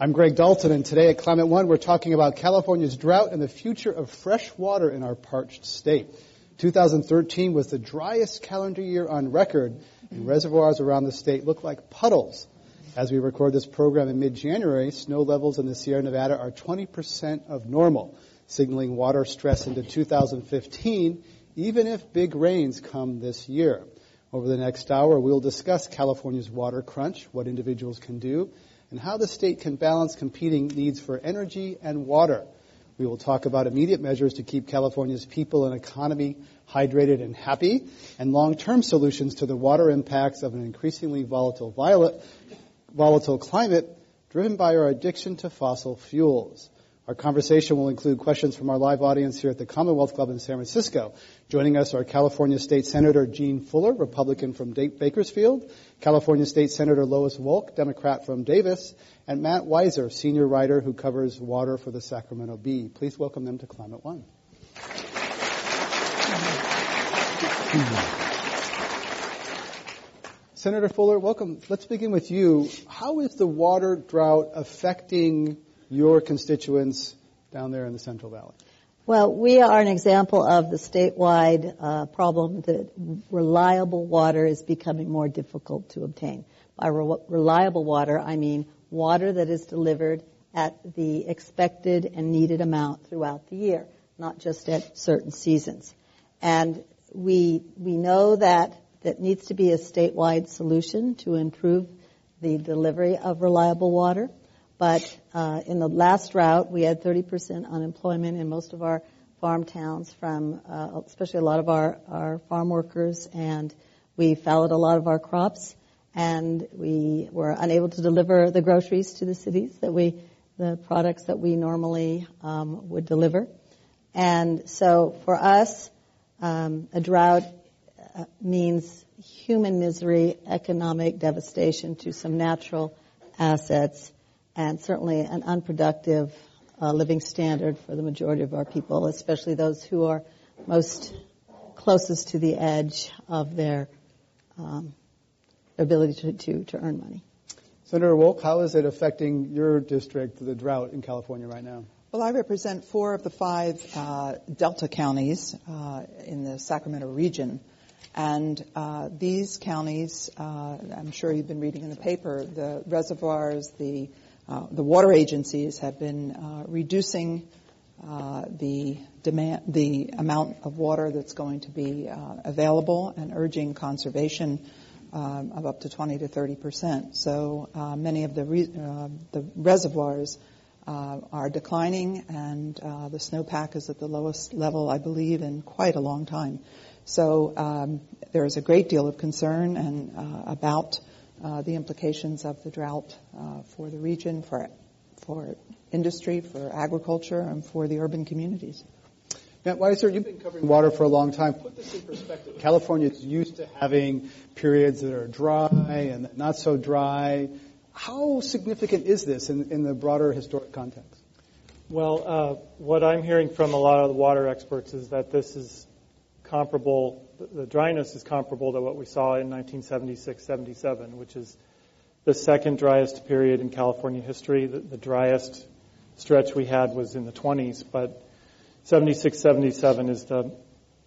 I'm Greg Dalton, and today at Climate One, we're talking about California's drought and the future of fresh water in our parched state. 2013 was the driest calendar year on record, and reservoirs around the state look like puddles. As we record this program in mid-January, snow levels in the Sierra Nevada are 20% of normal, signaling water stress into 2015, even if big rains come this year. Over the next hour, we'll discuss California's water crunch, what individuals can do, and how the state can balance competing needs for energy and water. We will talk about immediate measures to keep California's people and economy hydrated and happy, and long-term solutions to the water impacts of an increasingly volatile, volatile climate driven by our addiction to fossil fuels. Our conversation will include questions from our live audience here at the Commonwealth Club in San Francisco. Joining us are California State Senator Jean Fuller, Republican from Bakersfield, California State Senator Lois Wolk, Democrat from Davis, and Matt Weiser, senior writer who covers water for the Sacramento Bee. Please welcome them to Climate One. Senator Fuller, welcome. Let's begin with you. How is the water drought affecting your constituents down there in the Central Valley? Well, we are an example of the statewide uh, problem that reliable water is becoming more difficult to obtain. By re- reliable water, I mean water that is delivered at the expected and needed amount throughout the year, not just at certain seasons. And we, we know that that needs to be a statewide solution to improve the delivery of reliable water. But uh, in the last drought, we had 30% unemployment in most of our farm towns from, uh, especially a lot of our, our farm workers, and we fallowed a lot of our crops, and we were unable to deliver the groceries to the cities that we, the products that we normally um, would deliver. And so for us, um, a drought uh, means human misery, economic devastation to some natural assets, and certainly an unproductive uh, living standard for the majority of our people, especially those who are most closest to the edge of their um, ability to, to, to earn money. Senator Wolk, how is it affecting your district, the drought in California right now? Well, I represent four of the five uh, Delta counties uh, in the Sacramento region. And uh, these counties, uh, I'm sure you've been reading in the paper, the reservoirs, the uh, the water agencies have been uh, reducing uh, the demand, the amount of water that's going to be uh, available, and urging conservation um, of up to 20 to 30 percent. So uh, many of the re- the reservoirs are declining, and the snowpack is at the lowest level, I believe, in quite a long time. So um, there is a great deal of concern and about uh, the implications of the drought uh, for the region, for for industry, for agriculture, and for the urban communities. Matt Weiser, you've been covering water for a long time. Put this in perspective. California is used to having periods that are dry and not so dry. How significant is this in, in the broader historic context? Well, uh, what I'm hearing from a lot of the water experts is that this is comparable, the dryness is comparable to what we saw in 1976-77, which is the second driest period in California history. The, the driest stretch we had was in the 20s, but 76-77 is the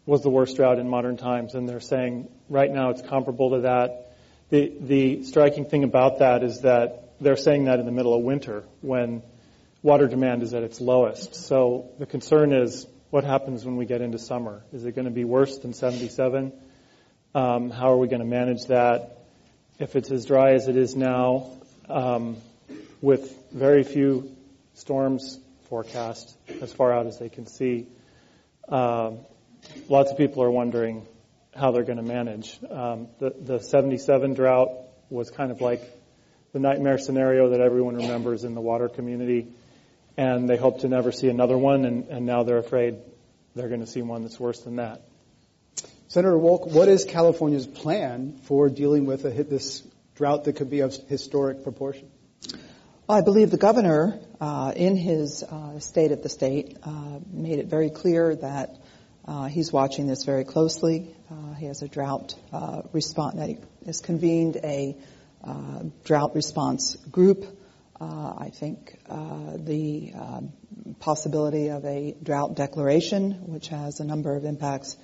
was the worst drought in modern times, and they're saying right now it's comparable to that. The the striking thing about that is that they're saying that in the middle of winter when water demand is at its lowest. So the concern is what happens when we get into summer? Is it going to be worse than 77? Um, how are we going to manage that? If it's as dry as it is now, um, with very few storms forecast as far out as they can see, um, lots of people are wondering how they're going to manage. Um, the, the 77 drought was kind of like the nightmare scenario that everyone remembers in the water community, and they hope to never see another one, and, and now they're afraid they're going to see one that's worse than that. Senator Wolk, what is California's plan for dealing with a, this drought that could be of historic proportion? Well, I believe the governor, uh, in his uh, state of the state, uh, made it very clear that uh, he's watching this very closely. Uh, he has a drought uh, response. He has convened a drought response group. I think the um, possibility of a drought declaration, which has a number of impacts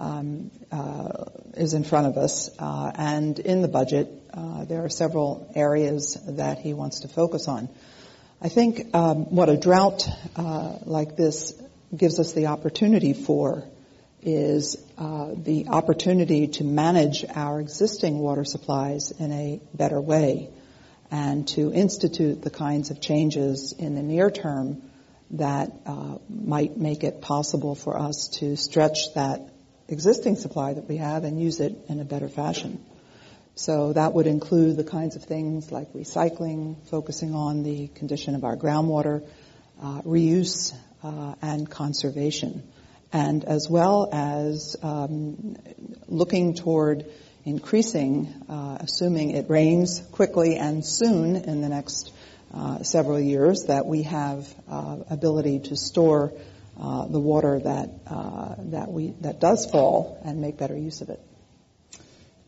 um, uh, is in front of us. Uh, and in the budget, uh, there are several areas that he wants to focus on. I think um, what a drought uh, like this gives us the opportunity for is uh, the opportunity to manage our existing water supplies in a better way and to institute the kinds of changes in the near term that uh, might make it possible for us to stretch that existing supply that we have and use it in a better fashion. So that would include the kinds of things like recycling, focusing on the condition of our groundwater, uh, reuse, uh, and conservation, and as well as um, looking toward increasing, uh, assuming it rains quickly and soon in the next uh, several years, that we have uh, ability to store uh, the water that uh, that we that does fall and make better use of it.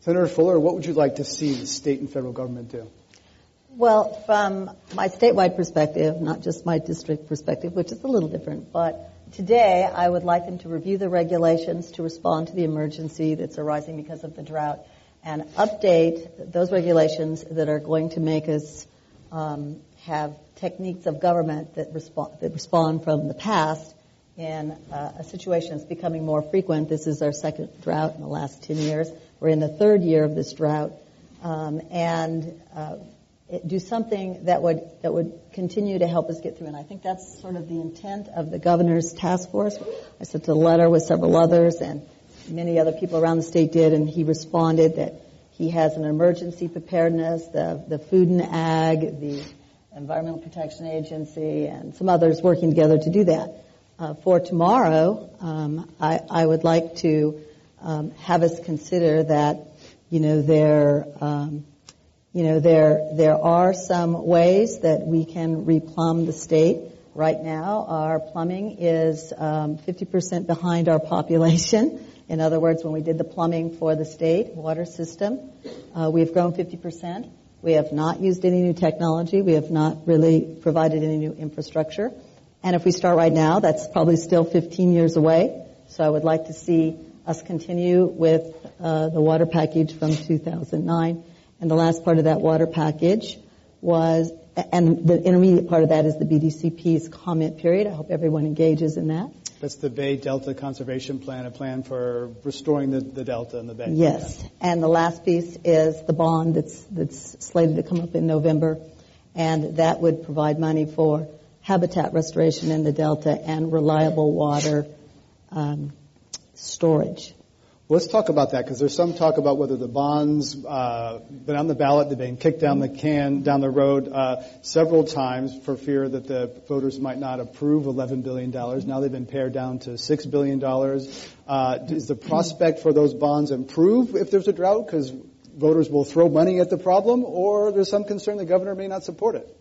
Senator Fuller, what would you like to see the state and federal government do? Well, from my statewide perspective, not just my district perspective, which is a little different, but today I would like them to review the regulations to respond to the emergency that's arising because of the drought and update those regulations that are going to make us um, have techniques of government that respond, that respond from the past in uh, a situation that's becoming more frequent. This is our second drought in the last 10 years. We're in the third year of this drought. Um, and uh, do something that would that would continue to help us get through. And I think that's sort of the intent of the governor's task force. I sent a letter with several others, and many other people around the state did, and he responded that he has an emergency preparedness, the the Food and Ag, the Environmental Protection Agency, and some others working together to do that uh, for tomorrow, um, I, I, would like to um, have us consider that, you know, there, um, you know, there there are some ways that we can replumb the state. Right now, our plumbing is 50% um, behind our population. In other words, when we did the plumbing for the state water system, uh, we've grown 50%. We have not used any new technology. We have not really provided any new infrastructure. And if we start right now, that's probably still 15 years away. So I would like to see us continue with uh, the water package from 2009. And the last part of that water package was, and the intermediate part of that is the BDCP's comment period. I hope everyone engages in that. That's the Bay Delta Conservation Plan, a plan for restoring the, the delta and the bay. Yes, and the last piece is the bond that's that's slated to come up in November, and that would provide money for habitat restoration in the delta and reliable water um, storage. Let's talk about that because there's some talk about whether the bonds uh, been on the ballot, they've been kicked down the can down the road uh, several times for fear that the voters might not approve 11 billion dollars. Now they've been pared down to six billion dollars. Uh, does the prospect for those bonds improve if there's a drought because voters will throw money at the problem, or there's some concern the governor may not support it?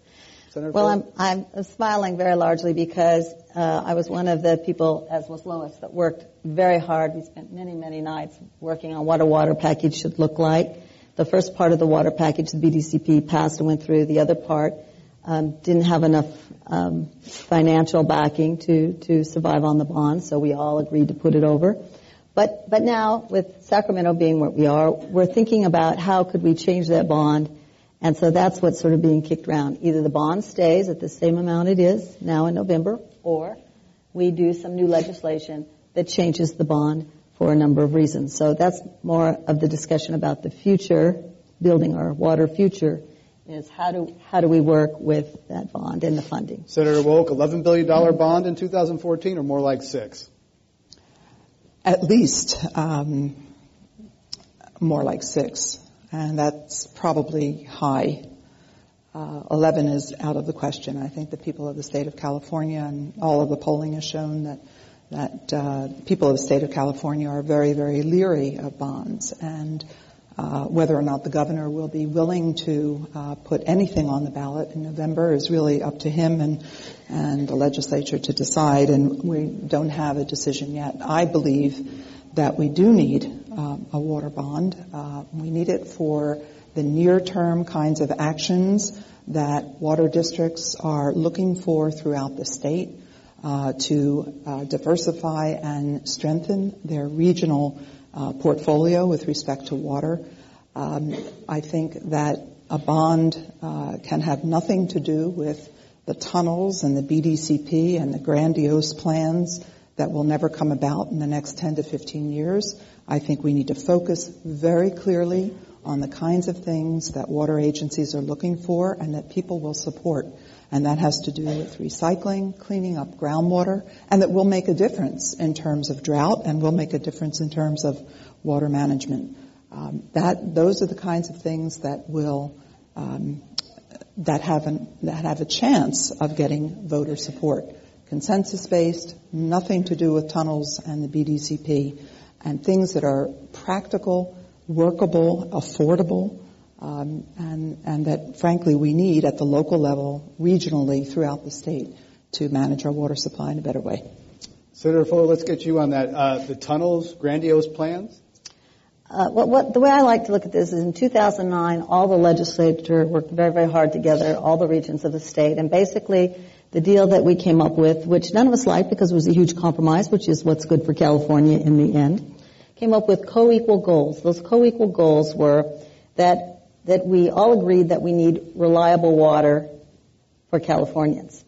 Senator well, I'm, I'm smiling very largely because uh, I was one of the people, as was Lois, that worked very hard. We spent many, many nights working on what a water package should look like. The first part of the water package, the BDCP passed and went through. The other part um, didn't have enough um, financial backing to to survive on the bond, so we all agreed to put it over. But but now, with Sacramento being where we are, we're thinking about how could we change that bond and so that's what's sort of being kicked around. Either the bond stays at the same amount it is now in November, or we do some new legislation that changes the bond for a number of reasons. So that's more of the discussion about the future, building our water future, is how do, how do we work with that bond and the funding. Senator Wolk, $11 billion bond in 2014 or more like six? At least um, more like six and that's probably high. uh, 11 is out of the question. I think the people of the state of California and all of the polling has shown that that uh, people of the state of California are very, very leery of bonds, and uh, whether or not the governor will be willing to uh, put anything on the ballot in November is really up to him and and the legislature to decide. And we don't have a decision yet. I believe that we do need um, a water bond. Uh, we need it for the near-term kinds of actions that water districts are looking for throughout the state uh, to uh, diversify and strengthen their regional uh, portfolio with respect to water. Um, I think that a bond uh, can have nothing to do with the tunnels and the BDCP and the grandiose plans that will never come about in the next 10 to 15 years. I think we need to focus very clearly on the kinds of things that water agencies are looking for and that people will support. And that has to do with recycling, cleaning up groundwater, and that will make a difference in terms of drought and will make a difference in terms of water management. Um, that those are the kinds of things that will um, that have an, that have a chance of getting voter support. Consensus based, nothing to do with tunnels and the BDCP, and things that are practical workable, affordable, um, and, and that frankly we need at the local level, regionally throughout the state to manage our water supply in a better way. Senator Fuller, let's get you on that. Uh, the tunnels, grandiose plans? Uh, what, what, the way I like to look at this is in 2009, all the legislature worked very, very hard together, all the regions of the state, and basically the deal that we came up with, which none of us liked because it was a huge compromise, which is what's good for California in the end, came up with co-equal goals. Those co-equal goals were that, that we all agreed that we need reliable water for Californians.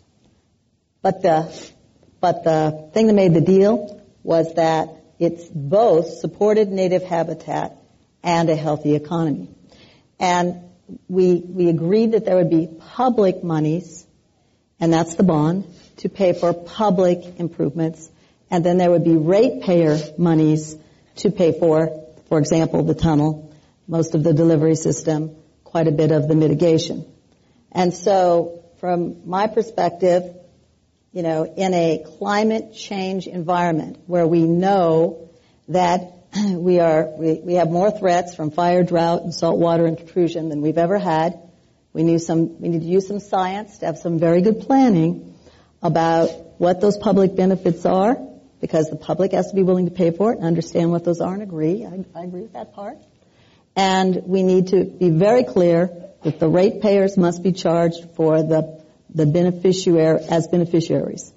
But the, but the thing that made the deal was that it's both supported native habitat and a healthy economy. And we, we agreed that there would be public monies, and that's the bond, to pay for public improvements. And then there would be ratepayer monies to pay for, for example, the tunnel, most of the delivery system, quite a bit of the mitigation. And so from my perspective, you know, in a climate change environment where we know that we are, we, we have more threats from fire, drought, and saltwater intrusion than we've ever had. We need some, we need to use some science to have some very good planning about what those public benefits are because the public has to be willing to pay for it and understand what those are and agree. I, I agree with that part. And we need to be very clear that the ratepayers must be charged for the, the beneficiary as beneficiaries.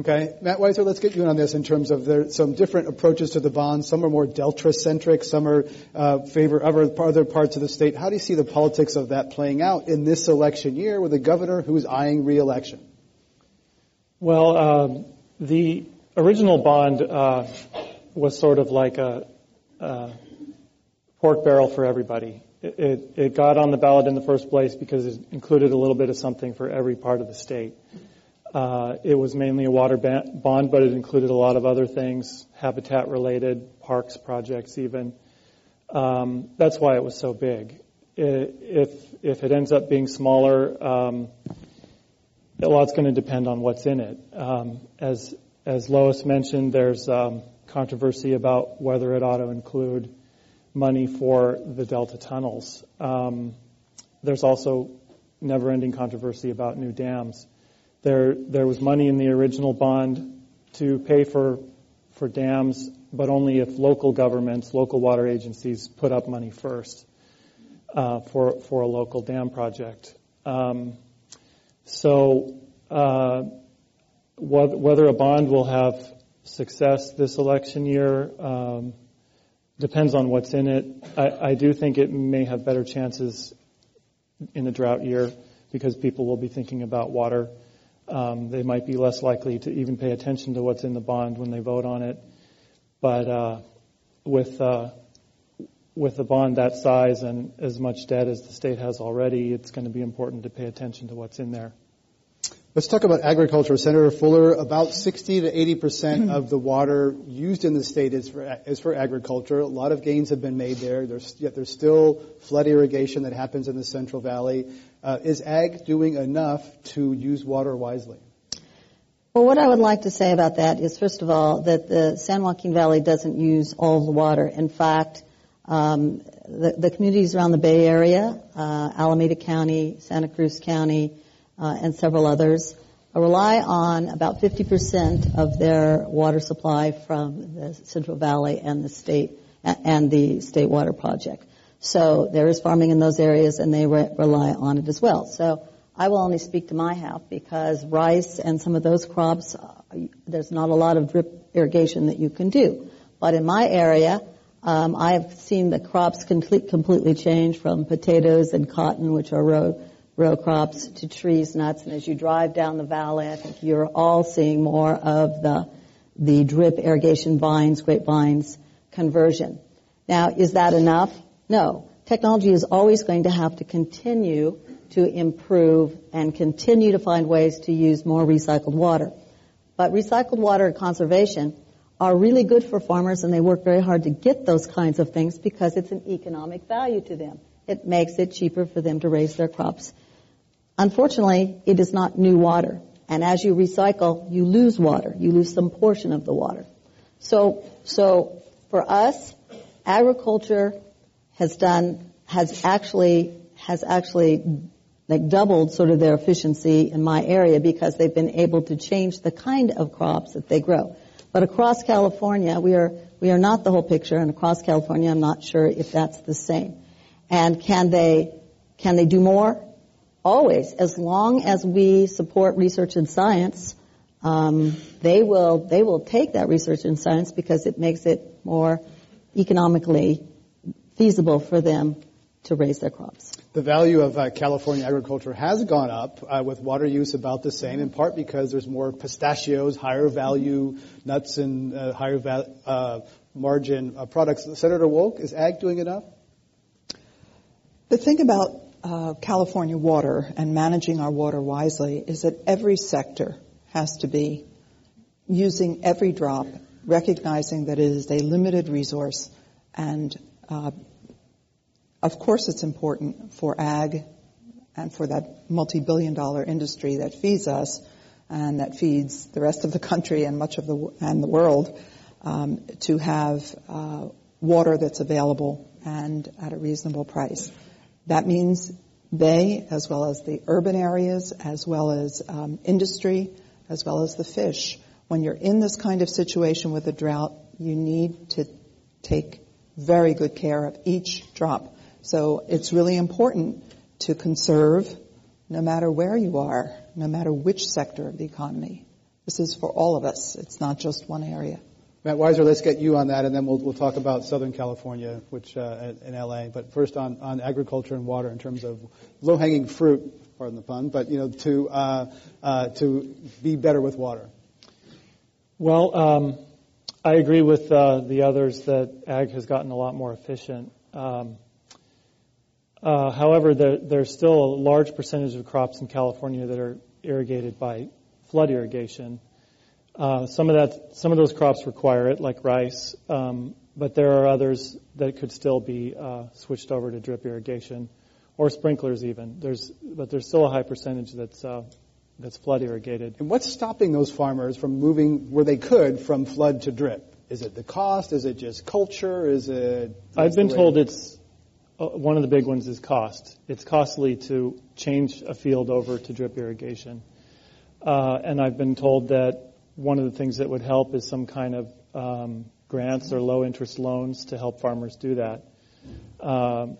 Okay. Matt Weiser, let's get you in on this in terms of there some different approaches to the bonds. Some are more Delta-centric, some are uh, favor other, other parts of the state. How do you see the politics of that playing out in this election year with a governor who's eyeing reelection? Well, um, the original bond uh, was sort of like a, a, pork barrel for everybody. It, it, it, got on the ballot in the first place because it included a little bit of something for every part of the state. Uh, it was mainly a water bond, but it included a lot of other things, habitat related, parks projects even. Um, that's why it was so big. If if it ends up being smaller, um, a lot's going to depend on what's in it. Um, as as Lois mentioned, there's um, controversy about whether it ought to include money for the Delta tunnels. Um, there's also never-ending controversy about new dams. There, there was money in the original bond to pay for for dams, but only if local governments, local water agencies, put up money first uh, for for a local dam project. Um, so. Uh, whether a bond will have success this election year um, depends on what's in it. I, I, do think it may have better chances in a drought year because people will be thinking about water. Um, they might be less likely to even pay attention to what's in the bond when they vote on it. But uh, with uh, with a bond that size and as much debt as the state has already, it's going to be important to pay attention to what's in there. Let's talk about agriculture. Senator Fuller, about 60 to 80 percent of the water used in the state is for, is for agriculture. A lot of gains have been made there. There's, yet there's still flood irrigation that happens in the Central Valley. Uh, is ag doing enough to use water wisely? Well, what I would like to say about that is, first of all, that the San Joaquin Valley doesn't use all the water. In fact, um, the, the, communities around the Bay Area, uh, Alameda County, Santa Cruz County, and several others, rely on about 50% of their water supply from the Central Valley and the state and the state water project. So there is farming in those areas, and they re- rely on it as well. So I will only speak to my half because rice and some of those crops, uh, there's not a lot of drip irrigation that you can do. But in my area, um, I have seen the crops complete, completely change from potatoes and cotton, which are row, row crops, to trees, nuts. And as you drive down the valley, I think you're all seeing more of the the drip irrigation vines, grapevines conversion. Now, is that enough? No. Technology is always going to have to continue to improve and continue to find ways to use more recycled water. But recycled water conservation are really good for farmers and they work very hard to get those kinds of things because it's an economic value to them. It makes it cheaper for them to raise their crops. Unfortunately, it is not new water. And as you recycle, you lose water. You lose some portion of the water. So, so for us, agriculture has done, has actually, has actually like doubled sort of their efficiency in my area because they've been able to change the kind of crops that they grow. But across California, we are we are not the whole picture, and across California, I'm not sure if that's the same. And can they can they do more? Always, as long as we support research and science, um, they will they will take that research and science because it makes it more economically feasible for them to raise their crops. The value of uh, California agriculture has gone up uh, with water use about the same, in part because there's more pistachios, higher value nuts, and uh, higher val- uh, margin uh, products. Senator Wolk, is ag doing enough? The thing about uh, California water and managing our water wisely is that every sector has to be using every drop, recognizing that it is a limited resource and of course, it's important for ag and for that multi-billion dollar industry that feeds us and that feeds the rest of the country and much of the and the world um, to have uh, water that's available and at a reasonable price. That means they, as well as the urban areas, as well as um, industry, as well as the fish. When you're in this kind of situation with a drought, you need to take very good care of each drop so it's really important to conserve no matter where you are, no matter which sector of the economy. This is for all of us. It's not just one area. Matt Weiser, let's get you on that, and then we'll, we'll talk about Southern California, which uh, in LA. But first on, on agriculture and water in terms of low-hanging fruit, pardon the pun, but you know to uh, uh, to be better with water. Well, um, I agree with uh, the others that ag has gotten a lot more efficient. Um, uh, however, there, there's still a large percentage of crops in California that are irrigated by flood irrigation. Uh, some of that, some of those crops require it, like rice, um, but there are others that could still be uh, switched over to drip irrigation or sprinklers even. There's, but there's still a high percentage that's uh, that's flood irrigated. And what's stopping those farmers from moving where they could from flood to drip? Is it the cost? Is it just culture? Is it? I've been told it's uh, one of the big ones is cost. It's costly to change a field over to drip irrigation. Uh, and I've been told that one of the things that would help is some kind of um, grants or low interest loans to help farmers do that. Um,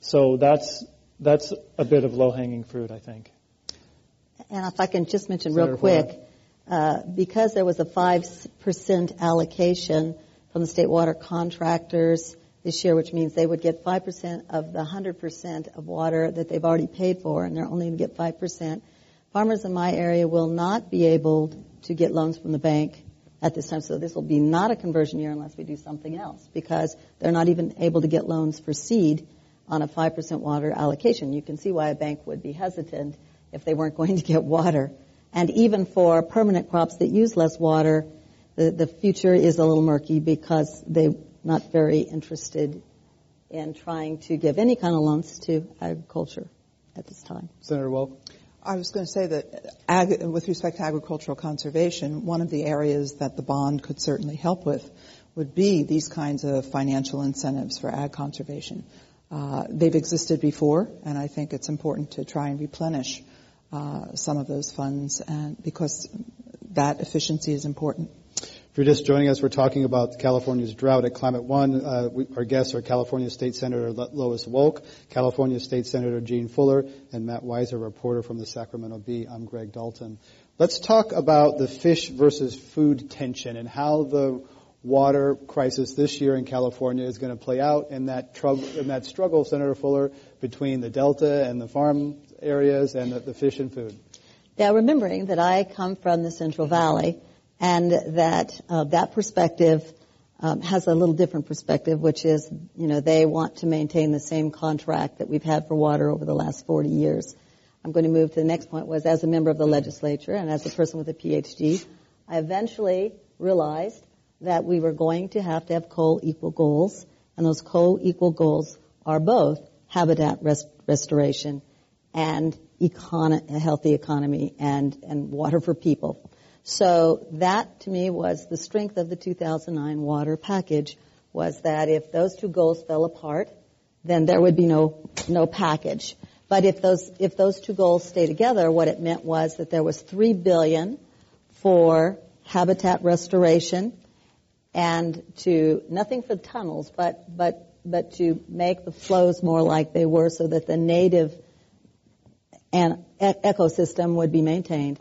so that's that's a bit of low hanging fruit, I think. And if I can just mention Senator real quick, uh, because there was a five percent allocation from the state water contractors this year, which means they would get 5% of the 100% of water that they've already paid for, and they're only going to get 5%. Farmers in my area will not be able to get loans from the bank at this time, so this will be not a conversion year unless we do something else, because they're not even able to get loans for seed on a 5% water allocation. You can see why a bank would be hesitant if they weren't going to get water And even for permanent crops that use less water, the, the future is a little murky because they're not very interested in trying to give any kind of loans to agriculture at this time. Senator Wolk? I was going to say that ag- with respect to agricultural conservation, one of the areas that the bond could certainly help with would be these kinds of financial incentives for ag conservation. Uh, they've existed before, and I think it's important to try and replenish uh, some of those funds, and because that efficiency is important. If you're just joining us, we're talking about California's drought at Climate One. Uh, we, our guests are California State Senator Lois Wolk, California State Senator Jean Fuller, and Matt Weiser, reporter from the Sacramento Bee. I'm Greg Dalton. Let's talk about the fish versus food tension and how the water crisis this year in California is going to play out in that, trug- in that struggle, Senator Fuller, between the Delta and the farm areas and the, the fish and food. Now, remembering that I come from the Central Valley, and that uh, that perspective um, has a little different perspective, which is, you know, they want to maintain the same contract that we've had for water over the last 40 years. I'm going to move to the next point was as a member of the legislature and as a person with a PhD, I eventually realized that we were going to have to have co-equal goals, and those co-equal goals are both habitat rest- restoration and econ- a healthy economy and, and water for people. So that to me was the strength of the 2009 water package was that if those two goals fell apart, then there would be no, no package. But if those, if those two goals stay together, what it meant was that there was three billion for habitat restoration and to, nothing for tunnels, but, but, but to make the flows more like they were so that the native and ecosystem would be maintained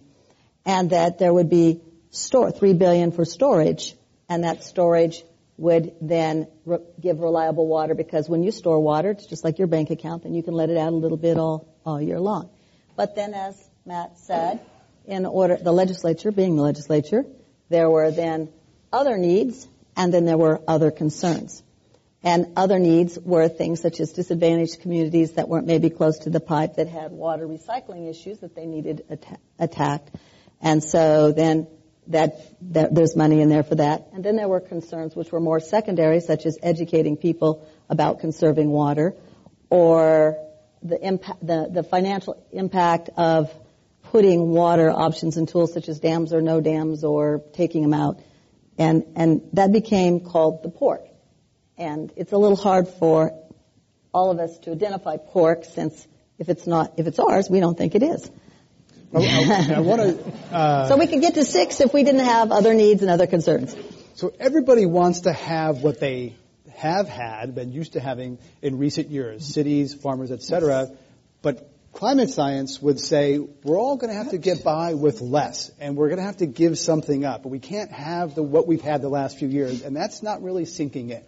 and that there would be store, three billion for storage, and that storage would then re- give reliable water because when you store water, it's just like your bank account, and you can let it out a little bit all, all year long. But then, as Matt said, in order, the legislature, being the legislature, there were then other needs, and then there were other concerns. And other needs were things such as disadvantaged communities that weren't maybe close to the pipe that had water recycling issues that they needed at- attacked. And so then that, that, there's money in there for that. And then there were concerns which were more secondary, such as educating people about conserving water, or the impact, the, the financial impact of putting water options and tools such as dams or no dams or taking them out. And, and that became called the pork. And it's a little hard for all of us to identify pork since if it's not, if it's ours, we don't think it is. I, I, I to. Uh, so we could get to six if we didn't have other needs and other concerns. So everybody wants to have what they have had, been used to having in recent years, cities, farmers, etc. But climate science would say we're all going to have to get by with less, and we're going to have to give something up. But we can't have the what we've had the last few years, and that's not really sinking in.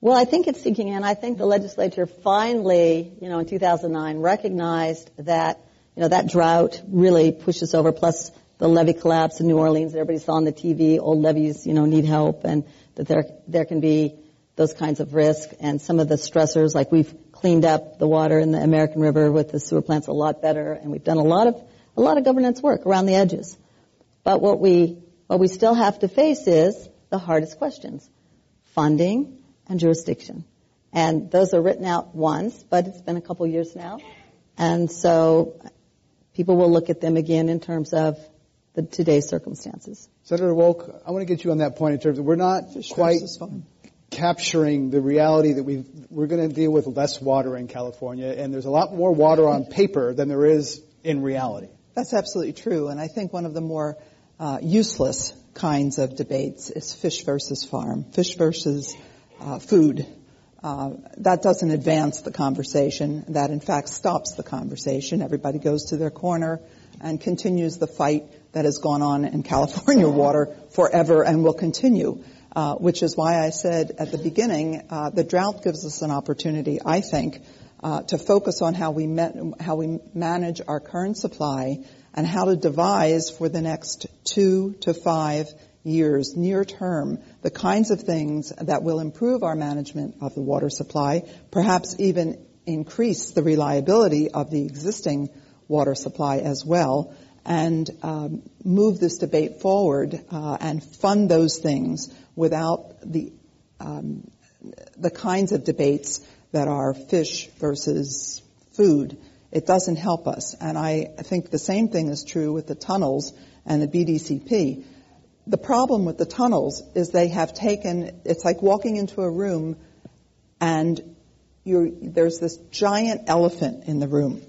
Well, I think it's sinking in. I think the legislature finally, you know, in 2009, recognized that you know, that drought really pushes over, plus the levee collapse in New Orleans. That everybody saw on the TV, old levees, you know, need help and that there, there can be those kinds of risks and some of the stressors, like we've cleaned up the water in the American River with the sewer plants a lot better and we've done a lot of, a lot of governance work around the edges. But what we, what we still have to face is the hardest questions. Funding and jurisdiction. And those are written out once, but it's been a couple years now. And so people will look at them again in terms of the today's circumstances. Senator Wolk, I want to get you on that point in terms of we're not quite capturing the reality that we we're going to deal with less water in California, and there's a lot more water on paper than there is in reality. That's absolutely true, and I think one of the more uh, useless kinds of debates is fish versus farm, fish versus uh, food. Uh, that doesn't advance the conversation. That, in fact, stops the conversation. Everybody goes to their corner and continues the fight that has gone on in California water forever and will continue. Uh, which is why I said at the beginning, uh, the drought gives us an opportunity, I think, uh, to focus on how we ma- how we manage our current supply and how to devise for the next two to five years, near term, the kinds of things that will improve our management of the water supply, perhaps even increase the reliability of the existing water supply as well, and um, move this debate forward uh, and fund those things without the um, the kinds of debates that are fish versus food. It doesn't help us. And I think the same thing is true with the tunnels and the BDCP. The problem with the tunnels is they have taken, it's like walking into a room and there's this giant elephant in the room.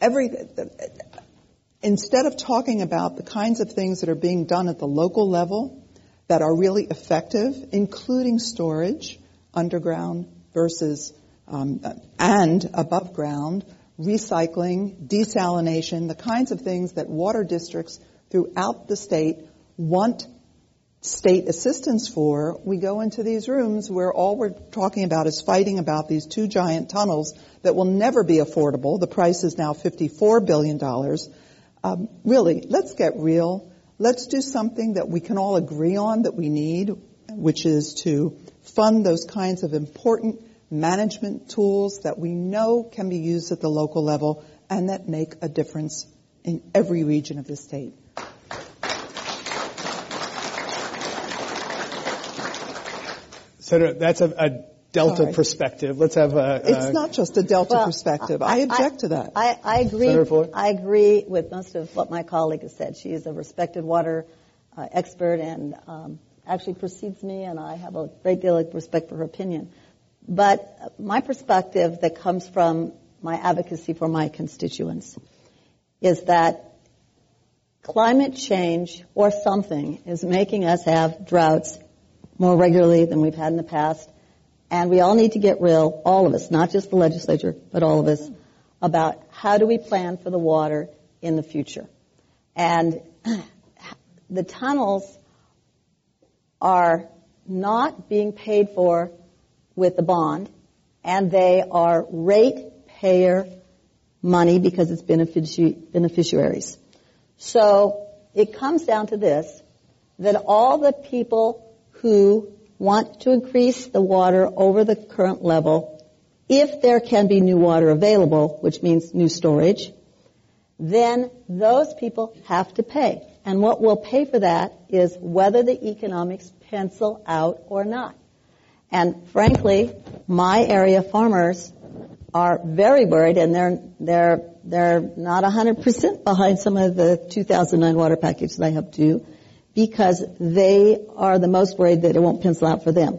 Every, instead of talking about the kinds of things that are being done at the local level that are really effective, including storage, underground versus um, and above ground, recycling, desalination, the kinds of things that water districts throughout the state want state assistance for, we go into these rooms where all we're talking about is fighting about these two giant tunnels that will never be affordable. The price is now $54 billion. Um, really, let's get real. Let's do something that we can all agree on that we need, which is to fund those kinds of important management tools that we know can be used at the local level and that make a difference in every region of the state. Senator, that's a, a Delta Sorry. perspective. Let's have a. It's not just a Delta Well, perspective. I, object to that. I, I agree. I agree with most of what my colleague has said. She is a respected water uh, expert and um, actually precedes me, and I have a great deal of respect for her opinion. But my perspective that comes from my advocacy for my constituents is that climate change or something is making us have droughts more regularly than we've had in the past. And we all need to get real, all of us, not just the legislature, but all of us, about how do we plan for the water in the future. And the tunnels are not being paid for with the bond, and they are ratepayer money because it's beneficiaries. So it comes down to this, that all the people who want to increase the water over the current level, if there can be new water available, which means new storage, then those people have to pay. And what will pay for that is whether the economics pencil out or not. And frankly, my area farmers are very worried and they're, they're, they're not 100% behind some of the 2009 water package that I helped do because they are the most worried that it won't pencil out for them.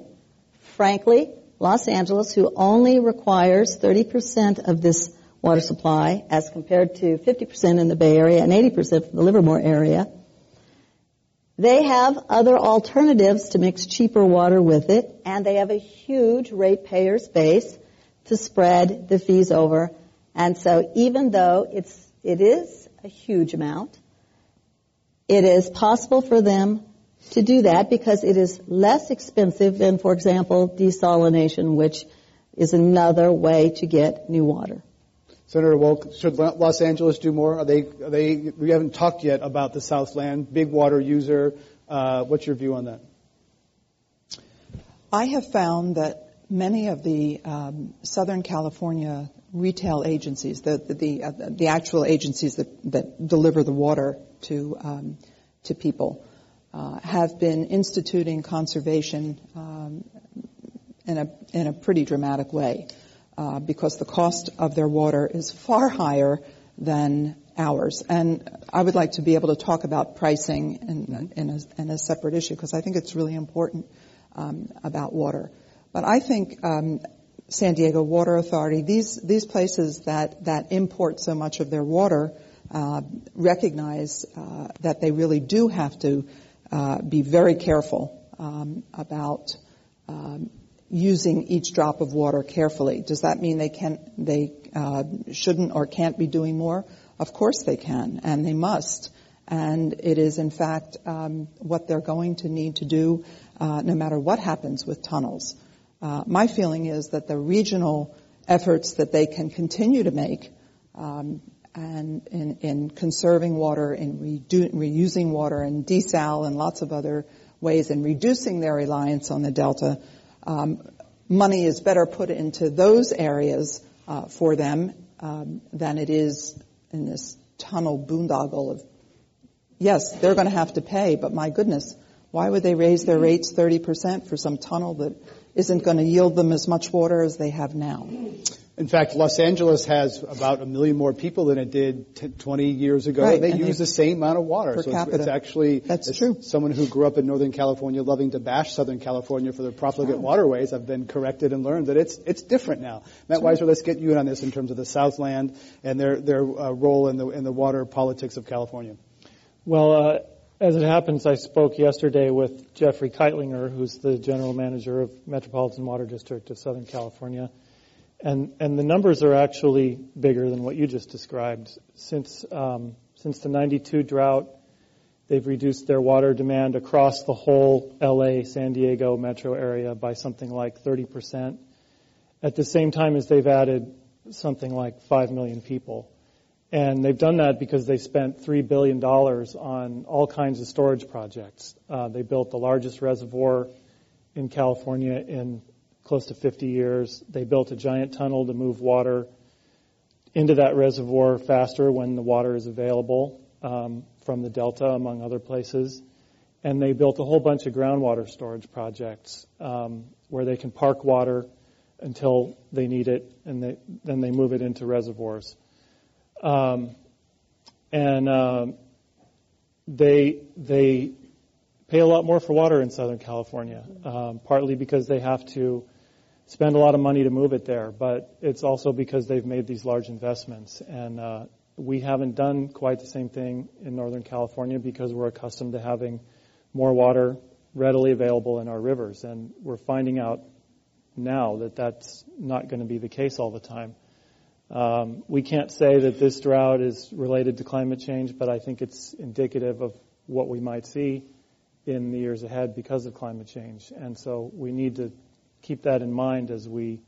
Frankly, Los Angeles, who only requires 30% of this water supply as compared to 50% in the Bay Area and 80% from the Livermore area, they have other alternatives to mix cheaper water with it, and they have a huge ratepayers base to spread the fees over. And so even though it's, it is a huge amount, it is possible for them to do that because it is less expensive than, for example, desalination, which is another way to get new water. Senator Wolk, should Los Angeles do more? Are they, are they, we haven't talked yet about the Southland, big water user. Uh, what's your view on that? I have found that many of the um, Southern California retail agencies, the the the, uh, the, actual agencies that, that deliver the water to um, to people, uh, have been instituting conservation um, in a in a pretty dramatic way, uh, because the cost of their water is far higher than ours. And I would like to be able to talk about pricing in, in, a, in a separate issue because I think it's really important um, about water. But I think um, San Diego Water Authority, these these places that that import so much of their water, uh, recognize uh, that they really do have to uh, be very careful um, about um, using each drop of water carefully. Does that mean they can they uh, shouldn't or can't be doing more? Of course they can, and they must. And it is, in fact, um, what they're going to need to do, uh, no matter what happens with tunnels. Uh, my feeling is that the regional efforts that they can continue to make um, and in, in, conserving water, in redu- reusing water, and desal, and lots of other ways, and reducing their reliance on the delta, um, money is better put into those areas uh, for them um, than it is in this tunnel boondoggle of, yes, they're going to have to pay, but my goodness, why would they raise their rates 30% for some tunnel that isn't going to yield them as much water as they have now? In fact, Los Angeles has about a million more people than it did t- 20 years ago. Right, they and use they- the same amount of water. Per so it's, capita. it's actually That's as true. Someone who grew up in Northern California, loving to bash Southern California for their profligate waterways, I've been corrected and learned that it's it's different now. Matt Weiser, let's get you in on this in terms of the Southland and their their uh, role in the in the water politics of California. Well, uh, as it happens, I spoke yesterday with Jeffrey Kightlinger, who's the general manager of Metropolitan Water District of Southern California. And, and the numbers are actually bigger than what you just described. Since, um, since the 92 drought, they've reduced their water demand across the whole LA, San Diego metro area by something like 30%. At the same time as they've added something like 5 million people. And they've done that because they spent $3 billion on all kinds of storage projects. Uh, they built the largest reservoir in California in close to 50 years. They built a giant tunnel to move water into that reservoir faster when the water is available um, from the delta, among other places. And they built a whole bunch of groundwater storage projects um, where they can park water until they need it, and they, then they move it into reservoirs. Um, and um, they they pay a lot more for water in Southern California, um, partly because they have to spend a lot of money to move it there, but it's also because they've made these large investments. And uh, we haven't done quite the same thing in Northern California because we're accustomed to having more water readily available in our rivers, and we're finding out now that that's not going to be the case all the time. Um, we can't say that this drought is related to climate change, but I think it's indicative of what we might see in the years ahead because of climate change. And so we need to keep that in mind as we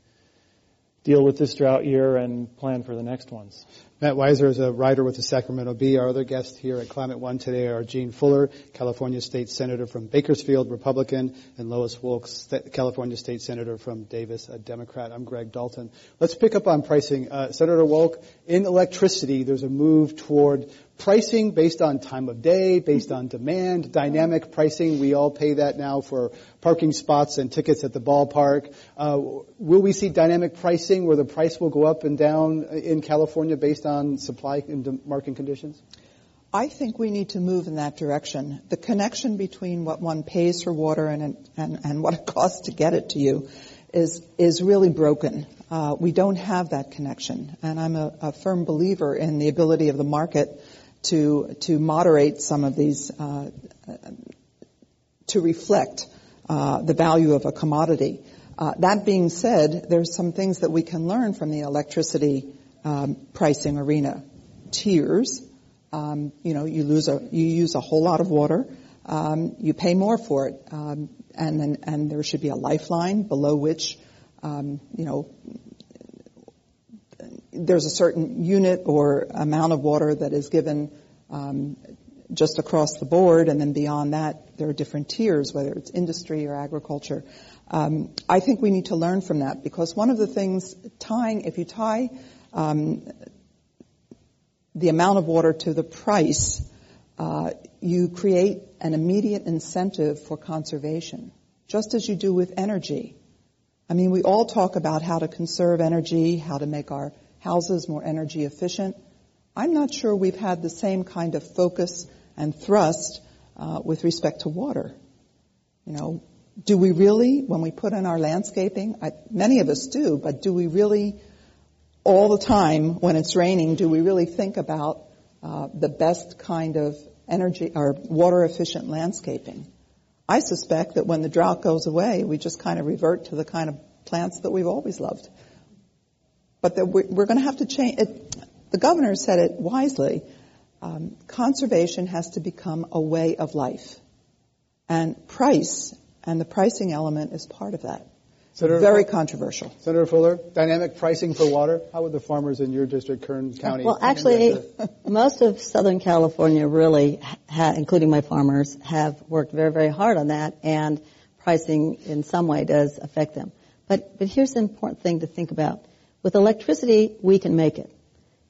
deal with this drought year and plan for the next ones. Matt Weiser is a writer with the Sacramento Bee. Our other guests here at Climate One today are Jean Fuller, California State Senator from Bakersfield, Republican, and Lois Wolk, California State Senator from Davis, a Democrat. I'm Greg Dalton. Let's pick up on pricing. Uh, Senator Wolk, in electricity, there's a move toward pricing based on time of day, based on demand, dynamic pricing. We all pay that now for parking spots and tickets at the ballpark. Uh, will we see dynamic pricing where the price will go up and down in California based on supply and market conditions? I think we need to move in that direction. The connection between what one pays for water and, and, and what it costs to get it to you is, is really broken. Uh, we don't have that connection. And I'm a, a, firm believer in the ability of the market to, to moderate some of these, uh, to reflect uh, the value of a commodity. Uh, that being said, there's some things that we can learn from the electricity um, pricing arena. Tiers, um, you know, you lose a, you use a whole lot of water, um, you pay more for it, um, and then and there should be a lifeline below which, um, you know, there's a certain unit or amount of water that is given um, just across the board, and then beyond that, there are different tiers, whether it's industry or agriculture. Um, I think we need to learn from that because one of the things tying, if you tie um, the amount of water to the price, uh, you create an immediate incentive for conservation, just as you do with energy. I mean, we all talk about how to conserve energy, how to make our houses more energy efficient. I'm not sure we've had the same kind of focus and thrust uh, with respect to water. You know, do we really, when we put in our landscaping, I, many of us do, but do we really, all the time when it's raining, do we really think about uh, the best kind of energy or water efficient landscaping? I suspect that when the drought goes away, we just kind of revert to the kind of plants that we've always loved. But that we're, we're going to have to change. It, the governor said it wisely. Um, conservation has to become a way of life, and price and the pricing element is part of that. Senator, Very controversial. Senator Fuller, dynamic pricing for water. How would the farmers in your district, Kern County? Well, actually, most of Southern California really, ha- including my farmers, have worked very, very hard on that, and pricing in some way does affect them. But, but here's the important thing to think about. With electricity, we can make it.